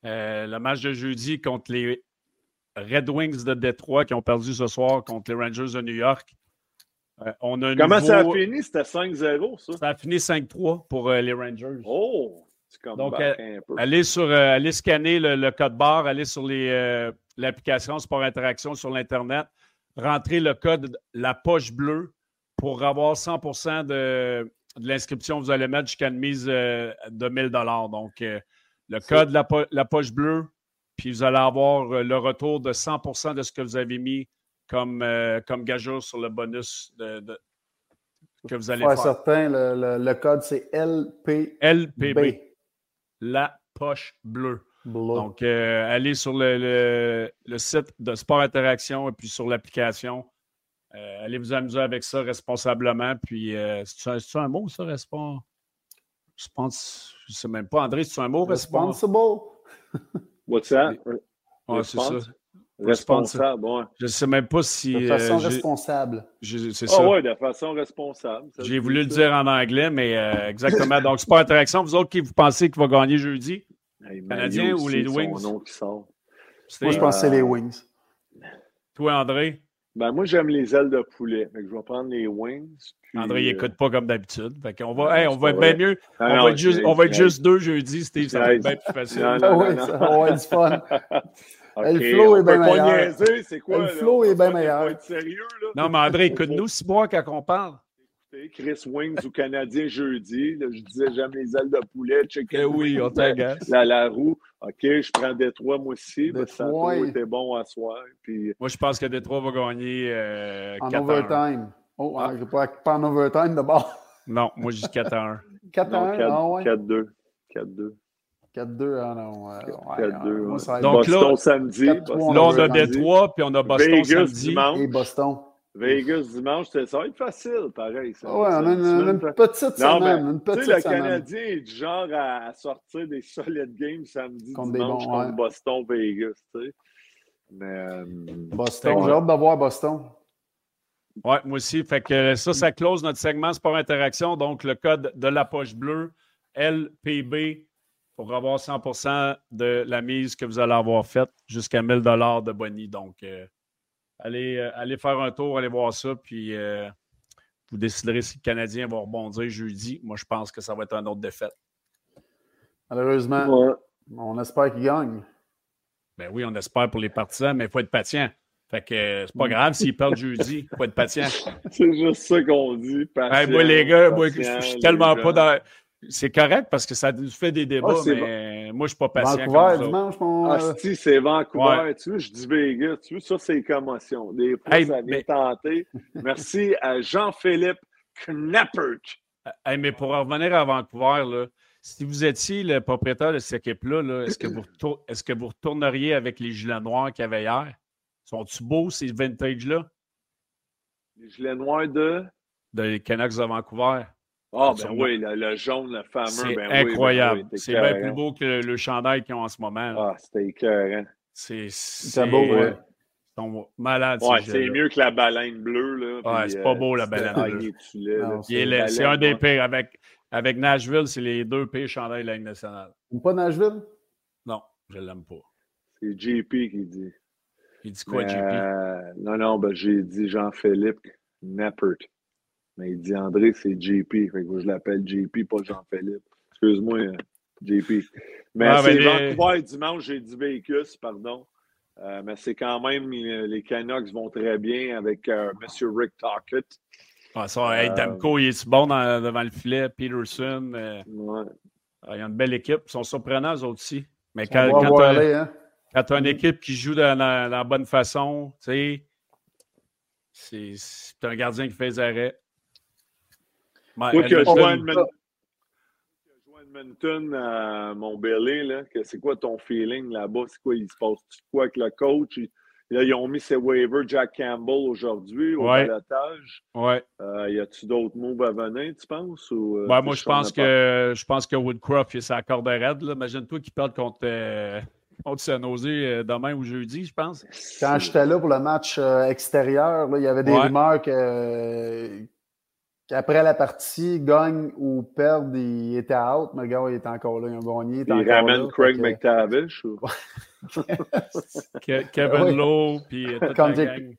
Euh, le match de jeudi contre les Red Wings de Détroit qui ont perdu ce soir contre les Rangers de New York. Euh, on a Comment ça a fini? C'était 5-0, ça? Ça a fini 5-3 pour les Rangers. Oh! Donc, un peu. Allez, sur, allez scanner le, code barre, allez sur l'application Sport Interaction sur l'Internet, rentrez le code La Poche Bleue pour avoir 100 de, de l'inscription, vous allez mettre jusqu'à une mise euh, de 1000 Donc, euh, le code la, la, poche bleue, puis vous allez avoir euh, le retour de 100% de ce que vous avez mis comme, comme gageure sur le bonus de, que vous allez faire. certain, le, le, code, c'est LPB. LPB. La poche bleue. Donc, allez sur le, le, site de Sport Interaction et puis sur l'application. Euh, allez vous amuser avec ça responsablement. Puis, euh, c'est-tu un, mot, ça, responsable? Je pense, je ne sais même pas. André, c'est un mot, responsible? What's that? Ouais, c'est ça. Responsable, ouais. Je ne sais même pas si. De façon euh, responsable. C'est ça. Ah oui, de façon responsable. J'ai voulu le dire en anglais, mais euh, exactement. Donc, c'est pas interaction. Vous autres, qui vous pensez qu'il va gagner jeudi? Hey, Canadien ou les Wings? Moi, je pense que c'est les Wings. Toi, André? Ben, moi, j'aime les ailes de poulet. je vais prendre les wings. André, il n'écoute euh, pas comme d'habitude. on va, on va être bien mieux. on, va être juste, on va être juste deux jeudi, Steve. Ça va être bien plus facile. Non, non, oui, ça va être fun. le flow est bien meilleur. C'est quoi? Le flow est bien meilleur. sérieux, là. Non, mais André, écoute-nous si bois quand on parle. Chris Wings ou Canadien jeudi. je disais, j'aime les ailes de poulet, chicken. Eh oui, on t'agace. La, la roue. OK, je prends Détroit, moi aussi. Détroit. Ça était bon à soir. Puis... Moi, je pense que Détroit va gagner euh, en overtime. Oh, ah. pas, pas en overtime d'abord. Non, moi, je dis 4 à 1. 4 à 1, 4-2. 4-2. 4-2, ah non. 4-2. Donc Boston là, samedi. Là, on a Détroit, puis on a Boston Vegas, samedi. Dimanche. Et Boston. Vegas dimanche, ça va être facile, pareil. Ça, ouais, on a une, petite semaine. une petite le Canadien est du genre à, sortir des solides games samedi, contre dimanche contre Boston, Vegas. Tu sais. Mais, euh, Boston, j'ai hâte de voir Boston. Oui, moi aussi. Fait que ça, ça close notre segment Sport Interaction. Donc, le code de la poche bleue, LPB, pour avoir 100% de la mise que vous allez avoir faite jusqu'à 1000 de Bonnie. Donc, euh, allez, euh, allez faire un tour, allez voir ça, puis euh, vous déciderez si le Canadien va rebondir jeudi. Moi, je pense que ça va être un autre défaite. Malheureusement, on espère qu'il gagne. Ben oui, on espère pour les partisans, mais il faut être patient. Fait que c'est pas grave s'ils perdent jeudi. Il faut être patient. c'est juste ça qu'on dit. Patient, moi, les gars, moi, je suis tellement pas dans. C'est correct parce que ça nous fait des débats, ah, mais moi, je suis pas patient. Vancouver, dimanche, mon... Ah, si, c'est Vancouver. Tu vois, je dis Vegas. Tu vois, ça, c'est commotion. Des fois, ça vient tenter. Merci à Jean-Philippe Knappert. Hey, mais pour revenir à Vancouver, là, si vous étiez le propriétaire de cette équipe-là, est-ce que, vous est que vous retourneriez avec les gilets noirs qu'il y avait hier? Sont-ils beaux, ces vintage-là? Les gilets noirs de? De les Canucks de Vancouver. Ah, ben oui, le, jaune, le fameux. C'est ben incroyable. c'est bien plus beau que le, chandail qu'ils ont en ce moment. Ah, c'était écœurant. C'est beau, ouais. Ils sont malades. Ouais, c'est mieux que la baleine bleue. Là, ouais, c'est pas beau, la euh, baleine bleue. C'est un des pires. Avec, avec Nashville, c'est les deux pires chandails de la Ligue nationale. Pas Nashville? Non, je l'aime pas. C'est JP qui dit. Il dit quoi, JP? Euh, non, non, ben, j'ai dit Jean-Philippe Nappert. Mais il dit André, c'est JP. Fait que je l'appelle JP, pas Jean-Philippe. Excuse-moi, euh, JP. Mais ah, c'est ben, Vancouver dimanche, j'ai dit Vécus, pardon. Euh, mais c'est quand même, les Canucks vont très bien avec M. Rick Tockett. Ah, ça, hey, Damco, il est bon devant le filet? Peterson. Ouais. Il y a une belle équipe. Ils sont surprenants, eux aussi. Mais quand, quand, hein? Tu as une équipe qui joue de la, bonne façon, tu sais, c'est un gardien qui fait des arrêts. Moi, joué à Edmonton à Montbellier, c'est quoi ton feeling là-bas? C'est quoi? Il se passe quoi avec le coach? Là, ils ont mis ses waivers Jack Campbell aujourd'hui au ouais. pilotage. Ouais. Euh, y a-tu d'autres moves à venir, tu penses? Ou, euh, moi, je pense, que, je pense que Woodcroft, il sa corde raide. Imagine-toi qu'il perd contre, euh, contre San euh, demain ou jeudi, je pense. Quand j'étais là pour le match euh, extérieur, il y avait des rumeurs que, qu'après la partie, gagne ou perde, il était out, mais le gars, il était encore là, il a gagné. Il, il ramène Craig McTavish ou... Kevin Lowe, puis toute Country, la gang.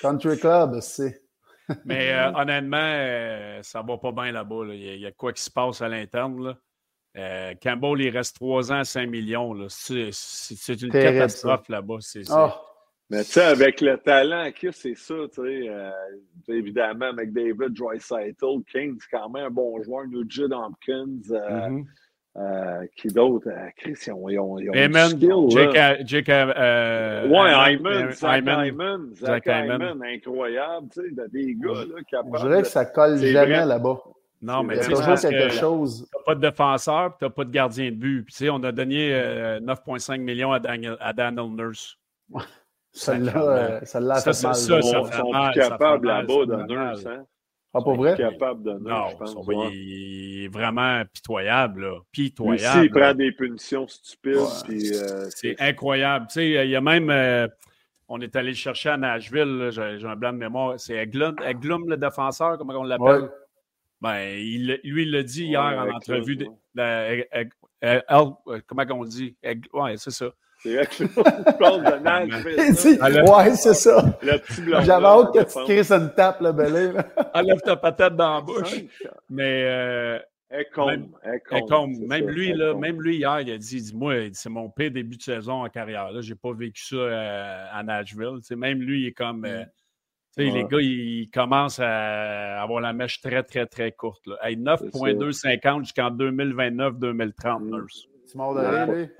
Country Club, c'est. Mais euh, honnêtement, euh, ça va pas bien là-bas. Il, y a quoi qui se passe à l'interne. Euh, Campbell, il reste 3 ans à 5 millions. C'est une catastrophe là-bas. Ah. Mais tu sais, avec le talent qu'il c'est ça. Euh, évidemment, McDavid, Dreisaitl, King, c'est quand même un bon joueur. Nugent Hopkins. Euh, mm-hmm. Euh, qui d'autre? Euh, Chris, ils ont, ils ont, ils ont Amen, skill, Jake, Jake euh, ouais, Hyman, Zach Hyman, Zach Hyman, incroyable, tu sais, des gars là, capables. Je dirais que ça colle jamais là-bas. Non, mais c'est toujours quelque chose. Tu n'as pas de défenseur, tu n'as pas de gardien de but. Puis, tu sais, on a donné 9,5 millions à Daniel, à Daniel Nurse. Celle-là, celle-là, ça, ça, ça, Ils sont plus capables là-bas de Nurse, hein? Ah, pas vrai? capable de non, je pense. il est vraiment pitoyable. Là. Pitoyable. Ici, il prend des punitions stupides. Euh, c'est incroyable. Tu sais, il y a même. Euh, on est allé le chercher à Nashville. J'ai un blanc de mémoire. C'est Eglum, le défenseur, comment on l'appelle? Ben, il, lui, il l'a dit hier en entrevue. De, comment on dit? Oui, c'est ça. C'est vrai que je parle de Nashville. ouais, c'est ça. Le petit J'avais hâte que tu crées une tape, là, belé. Enlève ta patate dans la bouche. Mais. Euh, même, même lui, là, même lui, hier, il a dit, dit Moi, c'est mon pire début de saison en carrière. Je n'ai pas vécu ça euh, à Nashville. même lui, il est comme. Euh, Les gars, ils commencent à avoir la mèche très, très, très courte. 9,250 jusqu'en 2029-2030, Tu m'as de Aïe,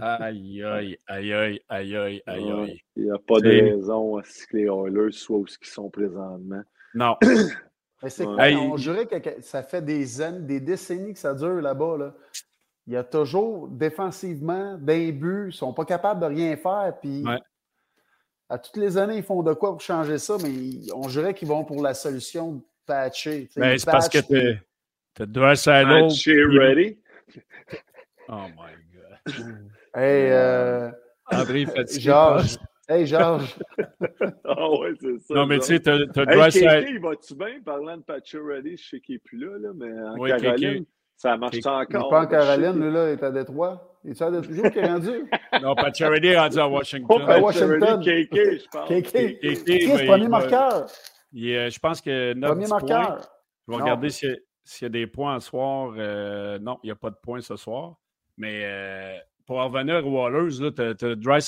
aïe, aïe, aïe, aïe, aïe, aïe, aïe. Il n'y a pas de raison à ce que les Oilers soient où ils sont présentement. Non. On dirait que ça fait des années, des décennies que ça dure là-bas. Là. Il y a toujours défensivement d'un but, ils ne sont pas capables de rien faire. Puis à toutes les années, ils font de quoi pour changer ça, mais on dirait qu'ils vont pour la solution patcher. Ben, c'est parce que tu as deux Patcher ready. Oh my God. Hey, euh, André, Georges, Hey, Georges. ah ouais, c'est ça. Non, mais tu sais, tu as, hey, Kéké, il va-tu bien? Parlant de Pacioretty, je sais qu'il n'est plus là, là, mais en oui, Caroline, ça marche encore. Il pas en Caroline, lui, là, il est à Détroit. Il est à Détroit qui est rendu? non, Pacioretty est rendu à Washington. à Washington. Kéké, je pense. Kéké. Kéké, premier marqueur? je pense que notre Premier marqueur. Je vais regarder s'il y, a des points ce soir. Euh, non, il n'y a pas de points ce soir. Mais euh, pour revenir aux Wallers, tu as, Dry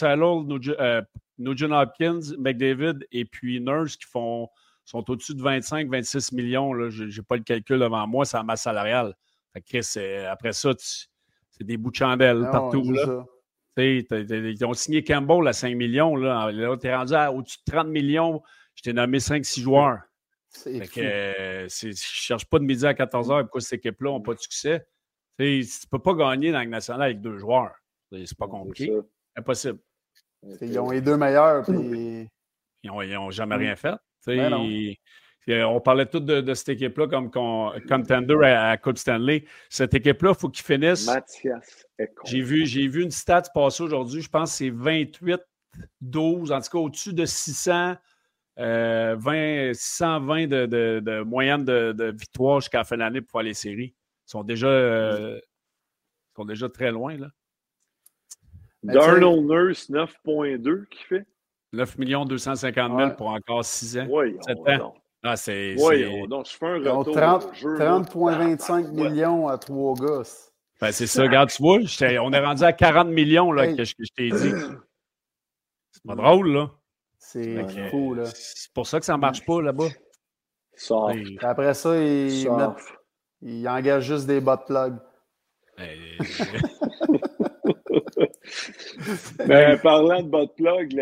Nugent Hopkins, McDavid et puis Nurse qui font, sont au-dessus de 25-26 millions. Je n'ai pas le calcul devant moi, c'est la masse salariale. après ça, c'est des bouts de chandelle ah partout. là. ils ont signé Campbell à 5 millions. Là, tu es rendu au-dessus de 30 millions. Je t'ai nommé 5-6 joueurs. Que, euh, je ne cherche pas de midi à 14 h pourquoi cette équipe-là n'a pas de succès? tu ne peux pas gagner dans la nationale avec deux joueurs. C'est pas compliqué. Impossible. Ils ont les deux meilleurs. Puis... Ils n'ont jamais rien fait. Ben on parlait tout de, cette équipe-là comme contender à, à, Coupe Stanley. Cette équipe-là, il faut qu'ils finissent. Mathias J'ai vu, vu une stat passer aujourd'hui. Je pense que c'est 28, 12, en tout cas au-dessus de 600. 20, 620 de, de, de moyenne de, de victoire jusqu'à la fin de l'année pour faire les séries. Ils sont déjà, euh, sont déjà très loin. Là. Darnell Nurse, 9,2 qui fait 9 250 000 pour encore 6 ans. Oui, ans. Ah, c'est. Oui, donc je fais un retour. 30,25 millions à trois gosses. Ben, c'est ça, regarde, tu vois, on est rendu à 40 millions là, que, je, je t'ai dit. C'est pas drôle, là. C'est fou, là. C'est pour ça que ça ne marche pas là-bas. Après ça, ils, mettent, engagent juste des bot plugs. ben, parlant de bot plug,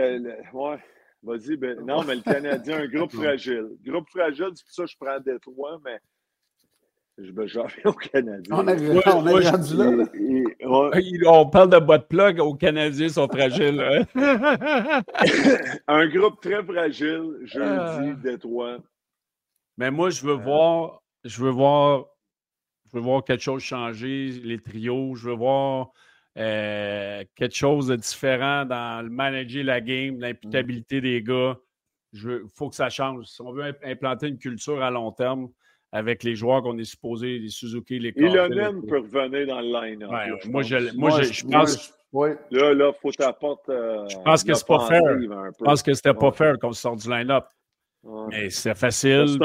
ouais. Vas-y, ben, non, mais le Canadien, un groupe fragile. Groupe fragile, c'est pour ça que je prends Détroit, mais je me au Canadien. On est, on est rendu là. On parle de bot plug aux Canadiens sont fragiles. Hein. un groupe très fragile, jeudi, ah. Détroit. Mais moi, je veux euh. voir, je veux voir, je veux voir quelque chose changer, les trios. Je veux voir euh, quelque chose de différent dans le manager la game, l'imputabilité des gars. Il faut que ça change. Si on veut implanter une culture à long terme, avec les joueurs qu'on est supposé, les Suzuki, les Ilonen peut revenir dans le line-up. moi, je, moi, je, pense. Là, là, faut t'apporter. Euh, je pense que c'est pas fair. Je pense que c'était pas fair qu'on sorte du line-up. Mais c'est facile.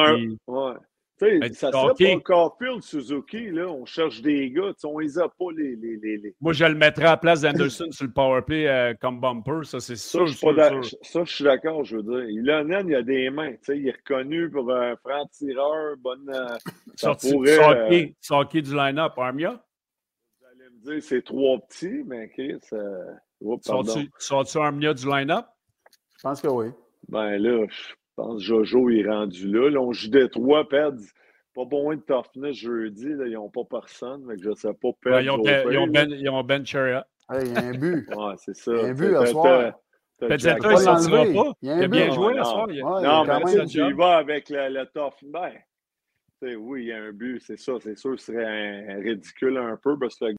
Ben, ça serait pas Caulfield, Suzuki, là, on cherche des gars, on les a pas les, les, les, Moi, je le mettrais à la place d'Anderson sur le powerplay euh, comme bumper, ça c'est sûr. Ça, ça, je suis d'accord, je veux dire. Il a, il a des mains, il est reconnu pour un franc tireur, bonne. Euh, Sorti, pourrait, euh, du line-up, Armia? Vous allez me dire, c'est trois petits, mais Chris. Euh... Sorti Armia du line-up? Je pense que oui. Ben là, je je pense que Jojo est rendu là. là on joue des trois, perdre. Pas bon de toughness jeudi. Là, ils n'ont pas personne. Mais je ne sais pas perdre. ils, ont ben, ils, ont ben, ils ont Ben Chariot. il y a un but. ouais, c'est ça. Il y a un but à soir. Pezzetta, il ne sortira pas. Il, a, bien joué à soir. Non, mais tu y vas avec le, le tough. Ben, oui, il y a un but, c'est ça. C'est sûr que ce serait un, ridicule un peu parce que le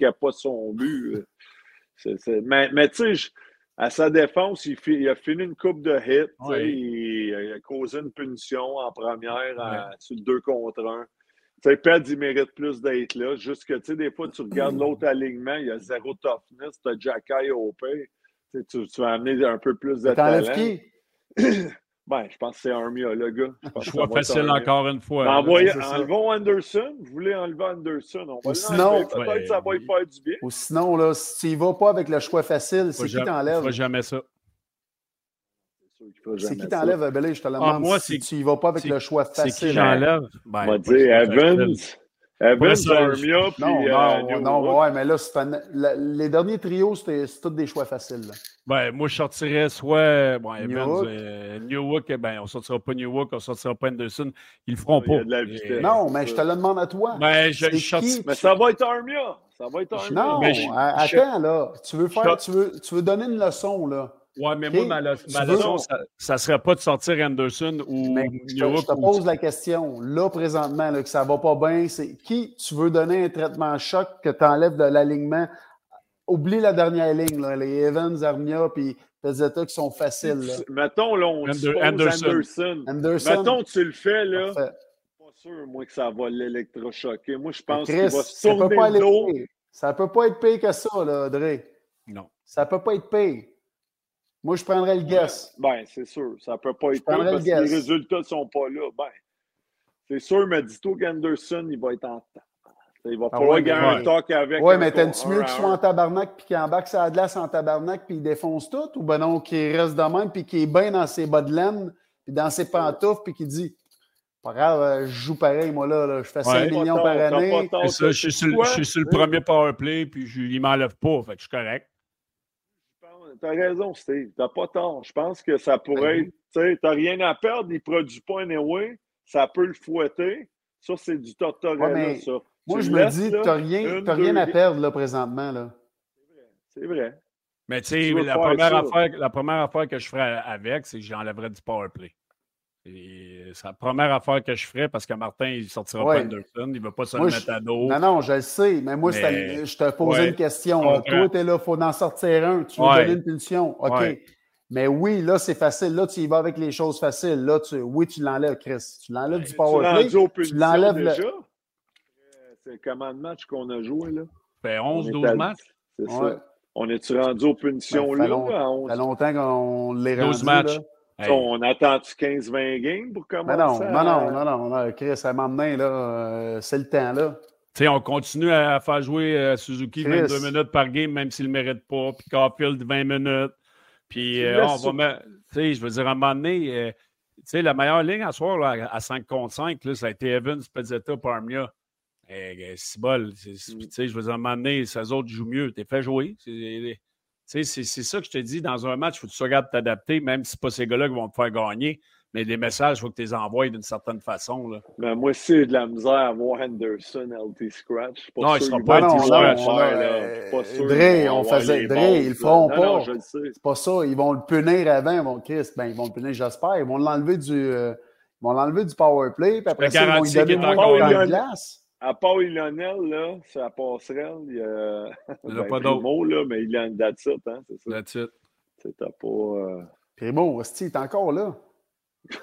gars n'a pas son but. Euh, mais, mais tu sais, à sa défense, il, a fini une coupe de hits. Il, a causé une punition en première sur le 2 contre 1. sais, Ped, il mérite plus d'être là. Juste que, tu sais, des fois, tu regardes l'autre alignement, il y a zéro toughness, tu as Jacky au Tu, tu vas amener un peu plus de talent. Qui? Ben, je pense que c'est Armia, le gars. Choix facile encore une fois. envoyez, enlevons Anderson. Vous voulez enlever Anderson? On va sinon, peut-être que ça va lui faire du bien. Ou sinon, là, s'il ne va pas avec le choix facile, c'est qui t'enlève? Il ne jamais ça. C'est qui t'enlève, Belé? Je te le ah, demande. moi, si tu ne vas pas avec le choix facile. C'est qui j'enlève? Ben, on va dire Evans. Evans, Armia, puis Non, non, euh, non ouais, mais là, les derniers trios, c'est tous des choix faciles. Ben, moi, je sortirais soit bon, Evans, euh, Newhook, ben, on sortira pas Newhook, on sortira pas Anderson. Ils le feront pas. non, mais je te le demande à toi. Ben, je, je Mais ça va être Armia. Ça va être Armia. Non, mais attends, là. Tu veux, faire, tu, veux, tu veux donner une leçon, là. Ouais, mais moi, ma, leçon, ça? ne serait pas de sortir Anderson ou mais je, te, pose la question, là, présentement, là, que ça ne va pas bien, c'est qui tu veux donner un traitement choc que tu enlèves de l'alignement? Oublie la dernière ligne, là, les Evans, Armia, puis Pezzetta qui sont faciles. Là. Mettons, là, on Ander- suppose Anderson. Anderson. Anderson. Mettons, tu le fais, là. parfait. pas sûr, moi, que ça va l'électrochoquer. Moi, je pense qu'il va se ça peut tourner pas. Ça peut pas être pire que ça, là, Dre. Non. Ça peut pas être pire. Moi, je prendrais le guess. Ben, c'est sûr. Ça peut pas être pire parce le que les résultats ne sont pas là. Ben, c'est sûr, mais dis-toi qu'Anderson, il va être en temps. Il va Ah falloir ouais, mais- un talk avec. Ouais, un mais t'aimes-tu mieux un qu'il à soit en un? tabarnak puis qu'il embarque sa glace en tabarnak puis il défonce tout? Ou ben non, qu'il reste de même puis qu'il est bien dans ses bas de laine puis dans ses pantoufles puis qu'il dit Pas grave, euh, je joue pareil, moi là, là. je fais 5 Ouais. Pas millions tort, par année. ça, je suis sur, je suis sur le premier power play, puis je, il m'enlève pas, fait que je suis correct. T'as raison, Steve. T'as pas tort. Je pense que ça pourrait Ben être. Tu sais, t'as rien à perdre, il produit pas anyway. Ça peut le fouetter. Ça, c'est du tortorella, Ouais, mais ça. Moi, Tu je me laisses, dis, t'as rien, une, rien deux, à perdre là, présentement. Là. C'est vrai. Mais tu Tu sais, la première, affaire, la première affaire que je ferais avec, c'est que j'enlèverais du power play. Et C'est la première affaire que je ferais parce que Martin, il sortira Ouais. pas Anderson, il ne va pas se Moi, le je- mettre à dos. Non, non, je le sais, mais moi, Mais- je te posais Ouais, une question. Toi, tu es là, il faut en sortir un. Tu veux Ouais. donner une pulsion. OK. Ouais. Mais oui, là, c'est facile. Là, tu y vas avec les choses faciles. Là, tu, oui, tu l'enlèves, Chris. Tu l'enlèves du Tu power play. rendu aux punitions l'enlèves le- combien de matchs qu'on a joué, là? Fait On 11, est 12 à- matchs. C'est Ouais. ça. On est-tu rendu aux punitions Ben, là? long- à Ça 11? fait longtemps qu'on les 12 rendu, matchs. là. Hey, On attend-tu 15-20 games pour Mais commencer? non, à- non, non, non, non, non, Chris, à un moment donné, là, euh, c'est le temps, là. tu sais, on continue à faire jouer euh, Suzuki Chris. 22 minutes par game, même s'il ne le mérite pas. Puis Caulfield 20 minutes. Puis euh, on va mettre. Tu sais, je veux dire, à un moment donné, euh, tu sais, la meilleure ligne à soir, là, à 5 contre 5, là, ça a été Evans, Pezzetta, Parmia. Eh, c'est bol. C'est- c'est- Mm. Tu sais, je veux dire, à un moment donné, ces autres jouent mieux. T'es fait jouer. C'est- Tu sais, c'est c'est ça que je te dis. Dans un match, il faut que tu regardes t'adapter, même si ce pas ces gars-là qui vont te faire gagner. Mais les messages, il faut que tu les envoies d'une certaine façon. Là. Ben, moi, c'est de la misère à voir Henderson LT Scratch. Non, il sûr sera pas LT Scratch. Non, euh, pas sûr on faisait- balls, ils le feront Non, non, pas. je le sais. C'est pas ça. Ils vont le punir avant. Ils vont, Chris, ben, ils vont le punir, j'espère. Ils vont l'enlever du, euh, ils vont l'enlever du power play. Puis après ça, ils vont lui donner moins de glace. À part Lionel, là, sur la passerelle, il y a. Il n'y en a ben, pas d'autres. Primo, là, mais il a une date hein, c'est ça. That's it. C'était pas. euh, Primo, Esti, il est encore là.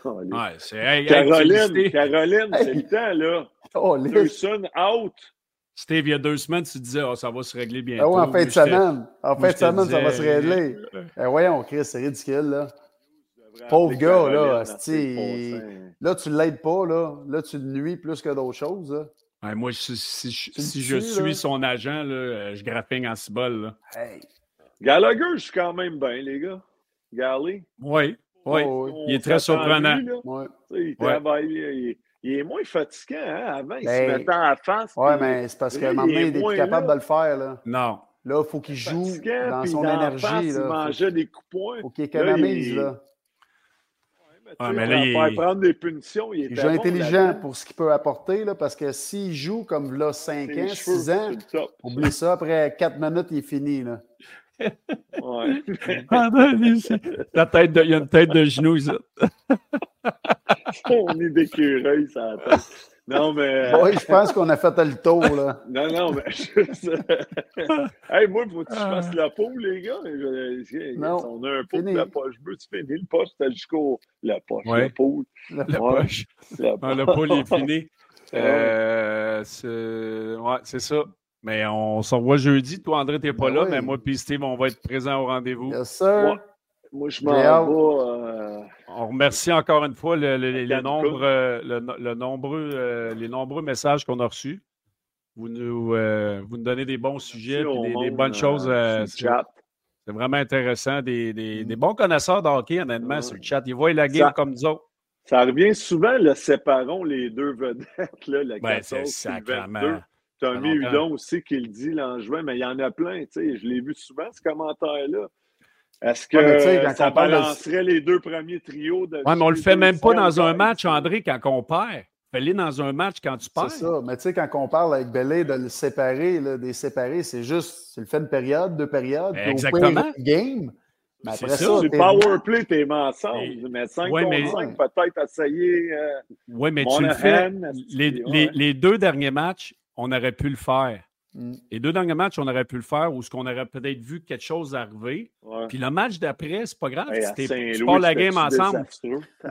allez. Ouais, c'est hey, hey, Caroline. Caroline, c'est Hey. le temps, là. Oh. Anderson out. Steve, il y a deux semaines, tu disais oh, ça va se régler bientôt. Ah ouais, en fin de semaine. En fin de semaine, ça va se régler. euh, Eh, voyons, Chris, c'est ridicule, là. Pauvre gars, là, passants. Là, tu l'aides pas, là. Là, tu le nuis plus que d'autres choses, là. Ouais, moi, si, si- si- Tu le si je suis là. son agent, là, euh, je grappine en cibole. Là. Hey. Gallagher, je suis quand même bien, les gars. Galley. Oui, oui. Oh, oui. Il est très surprenant. lui. Ouais. Il travaille, il, est- il est moins fatigant. Hein? Avant, il Ben, se mettait en face. Ouais, puis mais c'est parce un moment il est donné, il est moins plus capable là. de le faire, là. Non. Là, il faut qu'il joue dans son énergie, face, Il là. mangeait des coups poing. Faut qu'il Là, économise, il- là. Ah, mais là, il- faire prendre des punitions. Il Il était joue bon intelligent pour ce qu'il peut apporter, là, parce que s'il joue comme là 5 Ses ans, cheveux, 6 ans, oublie ça, après 4 minutes, il est fini, là. Ouais. La tête de, il y a une tête de genou. On est d'écureuil, ça la tête. Non, mais. Oui, je pense qu'on a fait le tour, là. Non, non, mais juste. hey, moi, faut que tu fasses la peau, les gars. Je- je- Non, On a un pot de la poche bleue. Tu finis le poche, t'as jusqu'au. La poche, Ouais. la peau. La Ouais. poche. La Ah, le poule est fini. Ouais. Euh, c'est ouais, c'est ça. Mais on se revoit jeudi. Toi, André, t'es pas Ben là, oui. mais moi et Steve, on va être présents au rendez-vous. Yes, sir. Ouais. Moi, je m'en vais. euh, On remercie encore une fois le- le- les, nombres, euh, le, no- le nombreux, euh, les nombreux messages qu'on a reçus. Vous nous, euh, vous nous donnez des bons sujets, puis des, bonnes choses. c'est chat. c'est vraiment intéressant. Des, des- des bons connaisseurs de hockey, honnêtement, Ouais. sur le chat. Ils voient la game Ça- comme nous autres. Ça revient souvent, le séparons les deux vedettes, là, le Ben, 14 c'est sacrément. 22. Tommy. Hudon aussi qui le dit l'Angevin, mais il y en a plein, tu sais. Je l'ai vu souvent, ce commentaire-là. Est-ce que Ouais, tu quand ça balancerait les deux premiers trios de Ouais, mais on le fait même pas dans un match, tu. André, quand on perd. Fais-le dans un match quand tu perds. C'est ça. Mais tu sais, quand on parle avec Belé de le séparer, là, des séparer, c'est juste, c'est le fait une période, deux périodes, puis au Exactement. une game. Mais C'est après ça, ça, t'es- power play, t'es ensemble. Mais- Mais 5 Ouais, contre mais- 5, peut-être essayer. euh, Oui, mais tu le fais. Monahan, Les, ouais. les- les deux derniers matchs, on aurait pu le faire. Mm. Les deux derniers matchs, on aurait pu le faire ou ce qu'on aurait peut-être vu quelque chose arriver. Puis le match d'après, c'est pas grave. tu pars la game ensemble.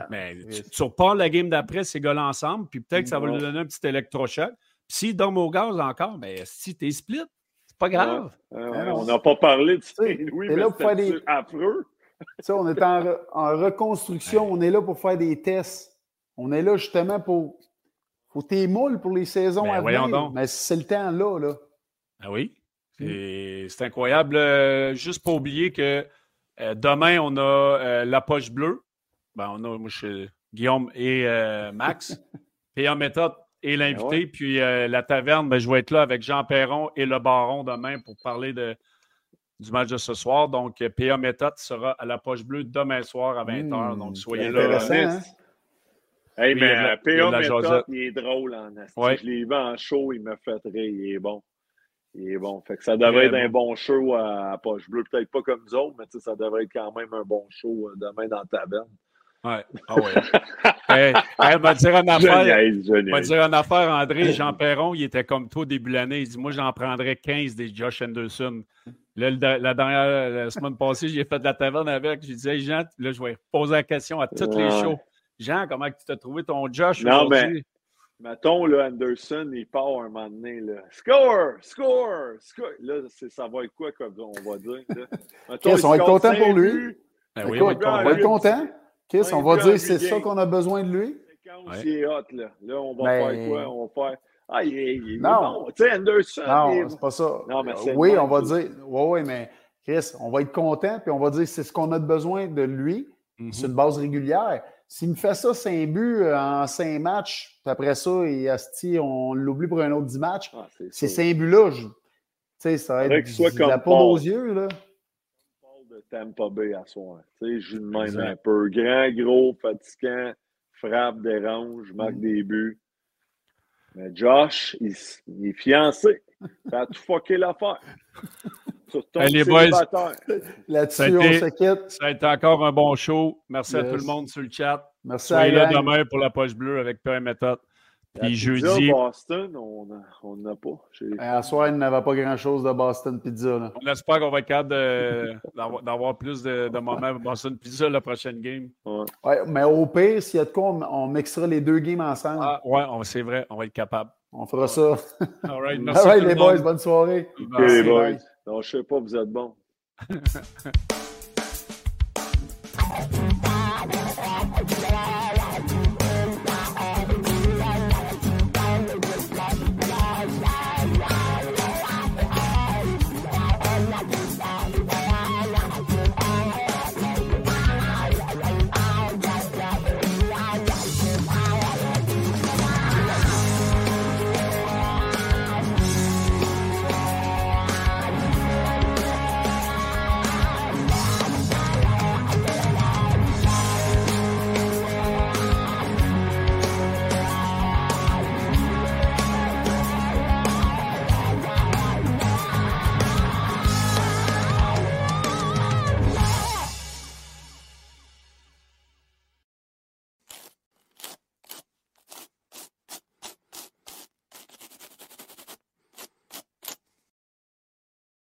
Mais tu, repars la game d'après, ces gars ensemble, puis peut-être que ça va lui donner un petit électrochoc. Puis s'il dorment au gaz encore, ben, si t'es split, c'est pas grave. on n'a pas parlé de Saint-Louis, mais c'est des... affreux. on est en, reconstruction, on est là pour faire des tests. On est là justement pour. Faut tes moules pour les saisons ben, à venir. Mais c'est le temps là, là. Ah oui? Mm. C'est incroyable. Euh, juste pour oublier que euh, demain, on a euh, la poche bleue. Ben, on a moi, je, Guillaume et Max. PA Méthode et ben l'invité. Puis la taverne, ben, je vais être là avec Jean Perron et le Baron demain pour parler de, du match de ce soir. Donc, PA Méthode sera à la poche bleue demain soir à 20h. Mm. Donc, soyez là. Hein? Hey, mais PA Méthode, il est drôle en Je l'ai vu en show, il me fait rire, il est bon. Et bon. Fait que ça devrait être un bon show à, Poche Bleue. Peut-être pas comme nous autres, mais ça devrait être quand même un bon show euh, demain dans ta taverne. Ouais. Ah ouais. m'a dit une affaire. m'a dire une affaire, André. Jean Perron, il était comme toi au début de l'année. Il dit Moi, j'en prendrais 15 des Josh Anderson. Là, la dernière la semaine passée, j'ai fait de la taverne avec. J'ai dit Hey, Jean, là, je vais poser la question à tous les shows. Jean, comment tu t'as trouvé ton Josh non, aujourd'hui? Mettons, là, Anderson, il part un moment donné. Là. Score! Score! Score! Là, ça va être quoi, comme on va dire? Mettons, on va être content pour lui. Ben oui, on, va être content. Qu'est-ce on va dire c'est ça qu'on a besoin de lui. C'est hot, là. Là, on va ben... faire quoi? On va faire. Ah, il est, il est non. Tu sais, Anderson. Non, c'est pas ça. Non, mais oui, on va dire. Oui, oui, mais Chris, on va être content, puis on va dire c'est ce qu'on a besoin de lui. Mm C'est une base régulière. S'il me fait ça, 5 buts euh, en 5 matchs, puis après ça, et Asti, on l'oublie pour un autre 10 matchs, ah, ces 5 buts-là, ça va être soit comme la peau aux yeux. Là. de Tampa Bay à soi. Je joue de même un peu. Grand, gros, fatigant, frappe, dérange, marque mm. des buts. Mais Josh, il, il est fiancé. Ça a tout fucké l'affaire. Les boys, là-dessus, on se quitte. Ça a été encore un bon show. Merci à tout le monde sur le chat. Merci Soyez là demain pour la poche bleue avec Père Méthode. Puis jeudi. Boston, on n'a pas. À soir, il n'avait pas grand-chose de Boston Pizza. Là. On espère qu'on va être capable d'avoir plus de, de moments Boston Pizza la prochaine game. Ouais. ouais mais au pire, s'il y a de quoi, on, mixera les deux games ensemble. Ah, ouais, c'est vrai, on va être capable. On fera ça. All right, merci All right les boys, bonne soirée. Okay, les boys. Non, je sais pas, vous êtes bons.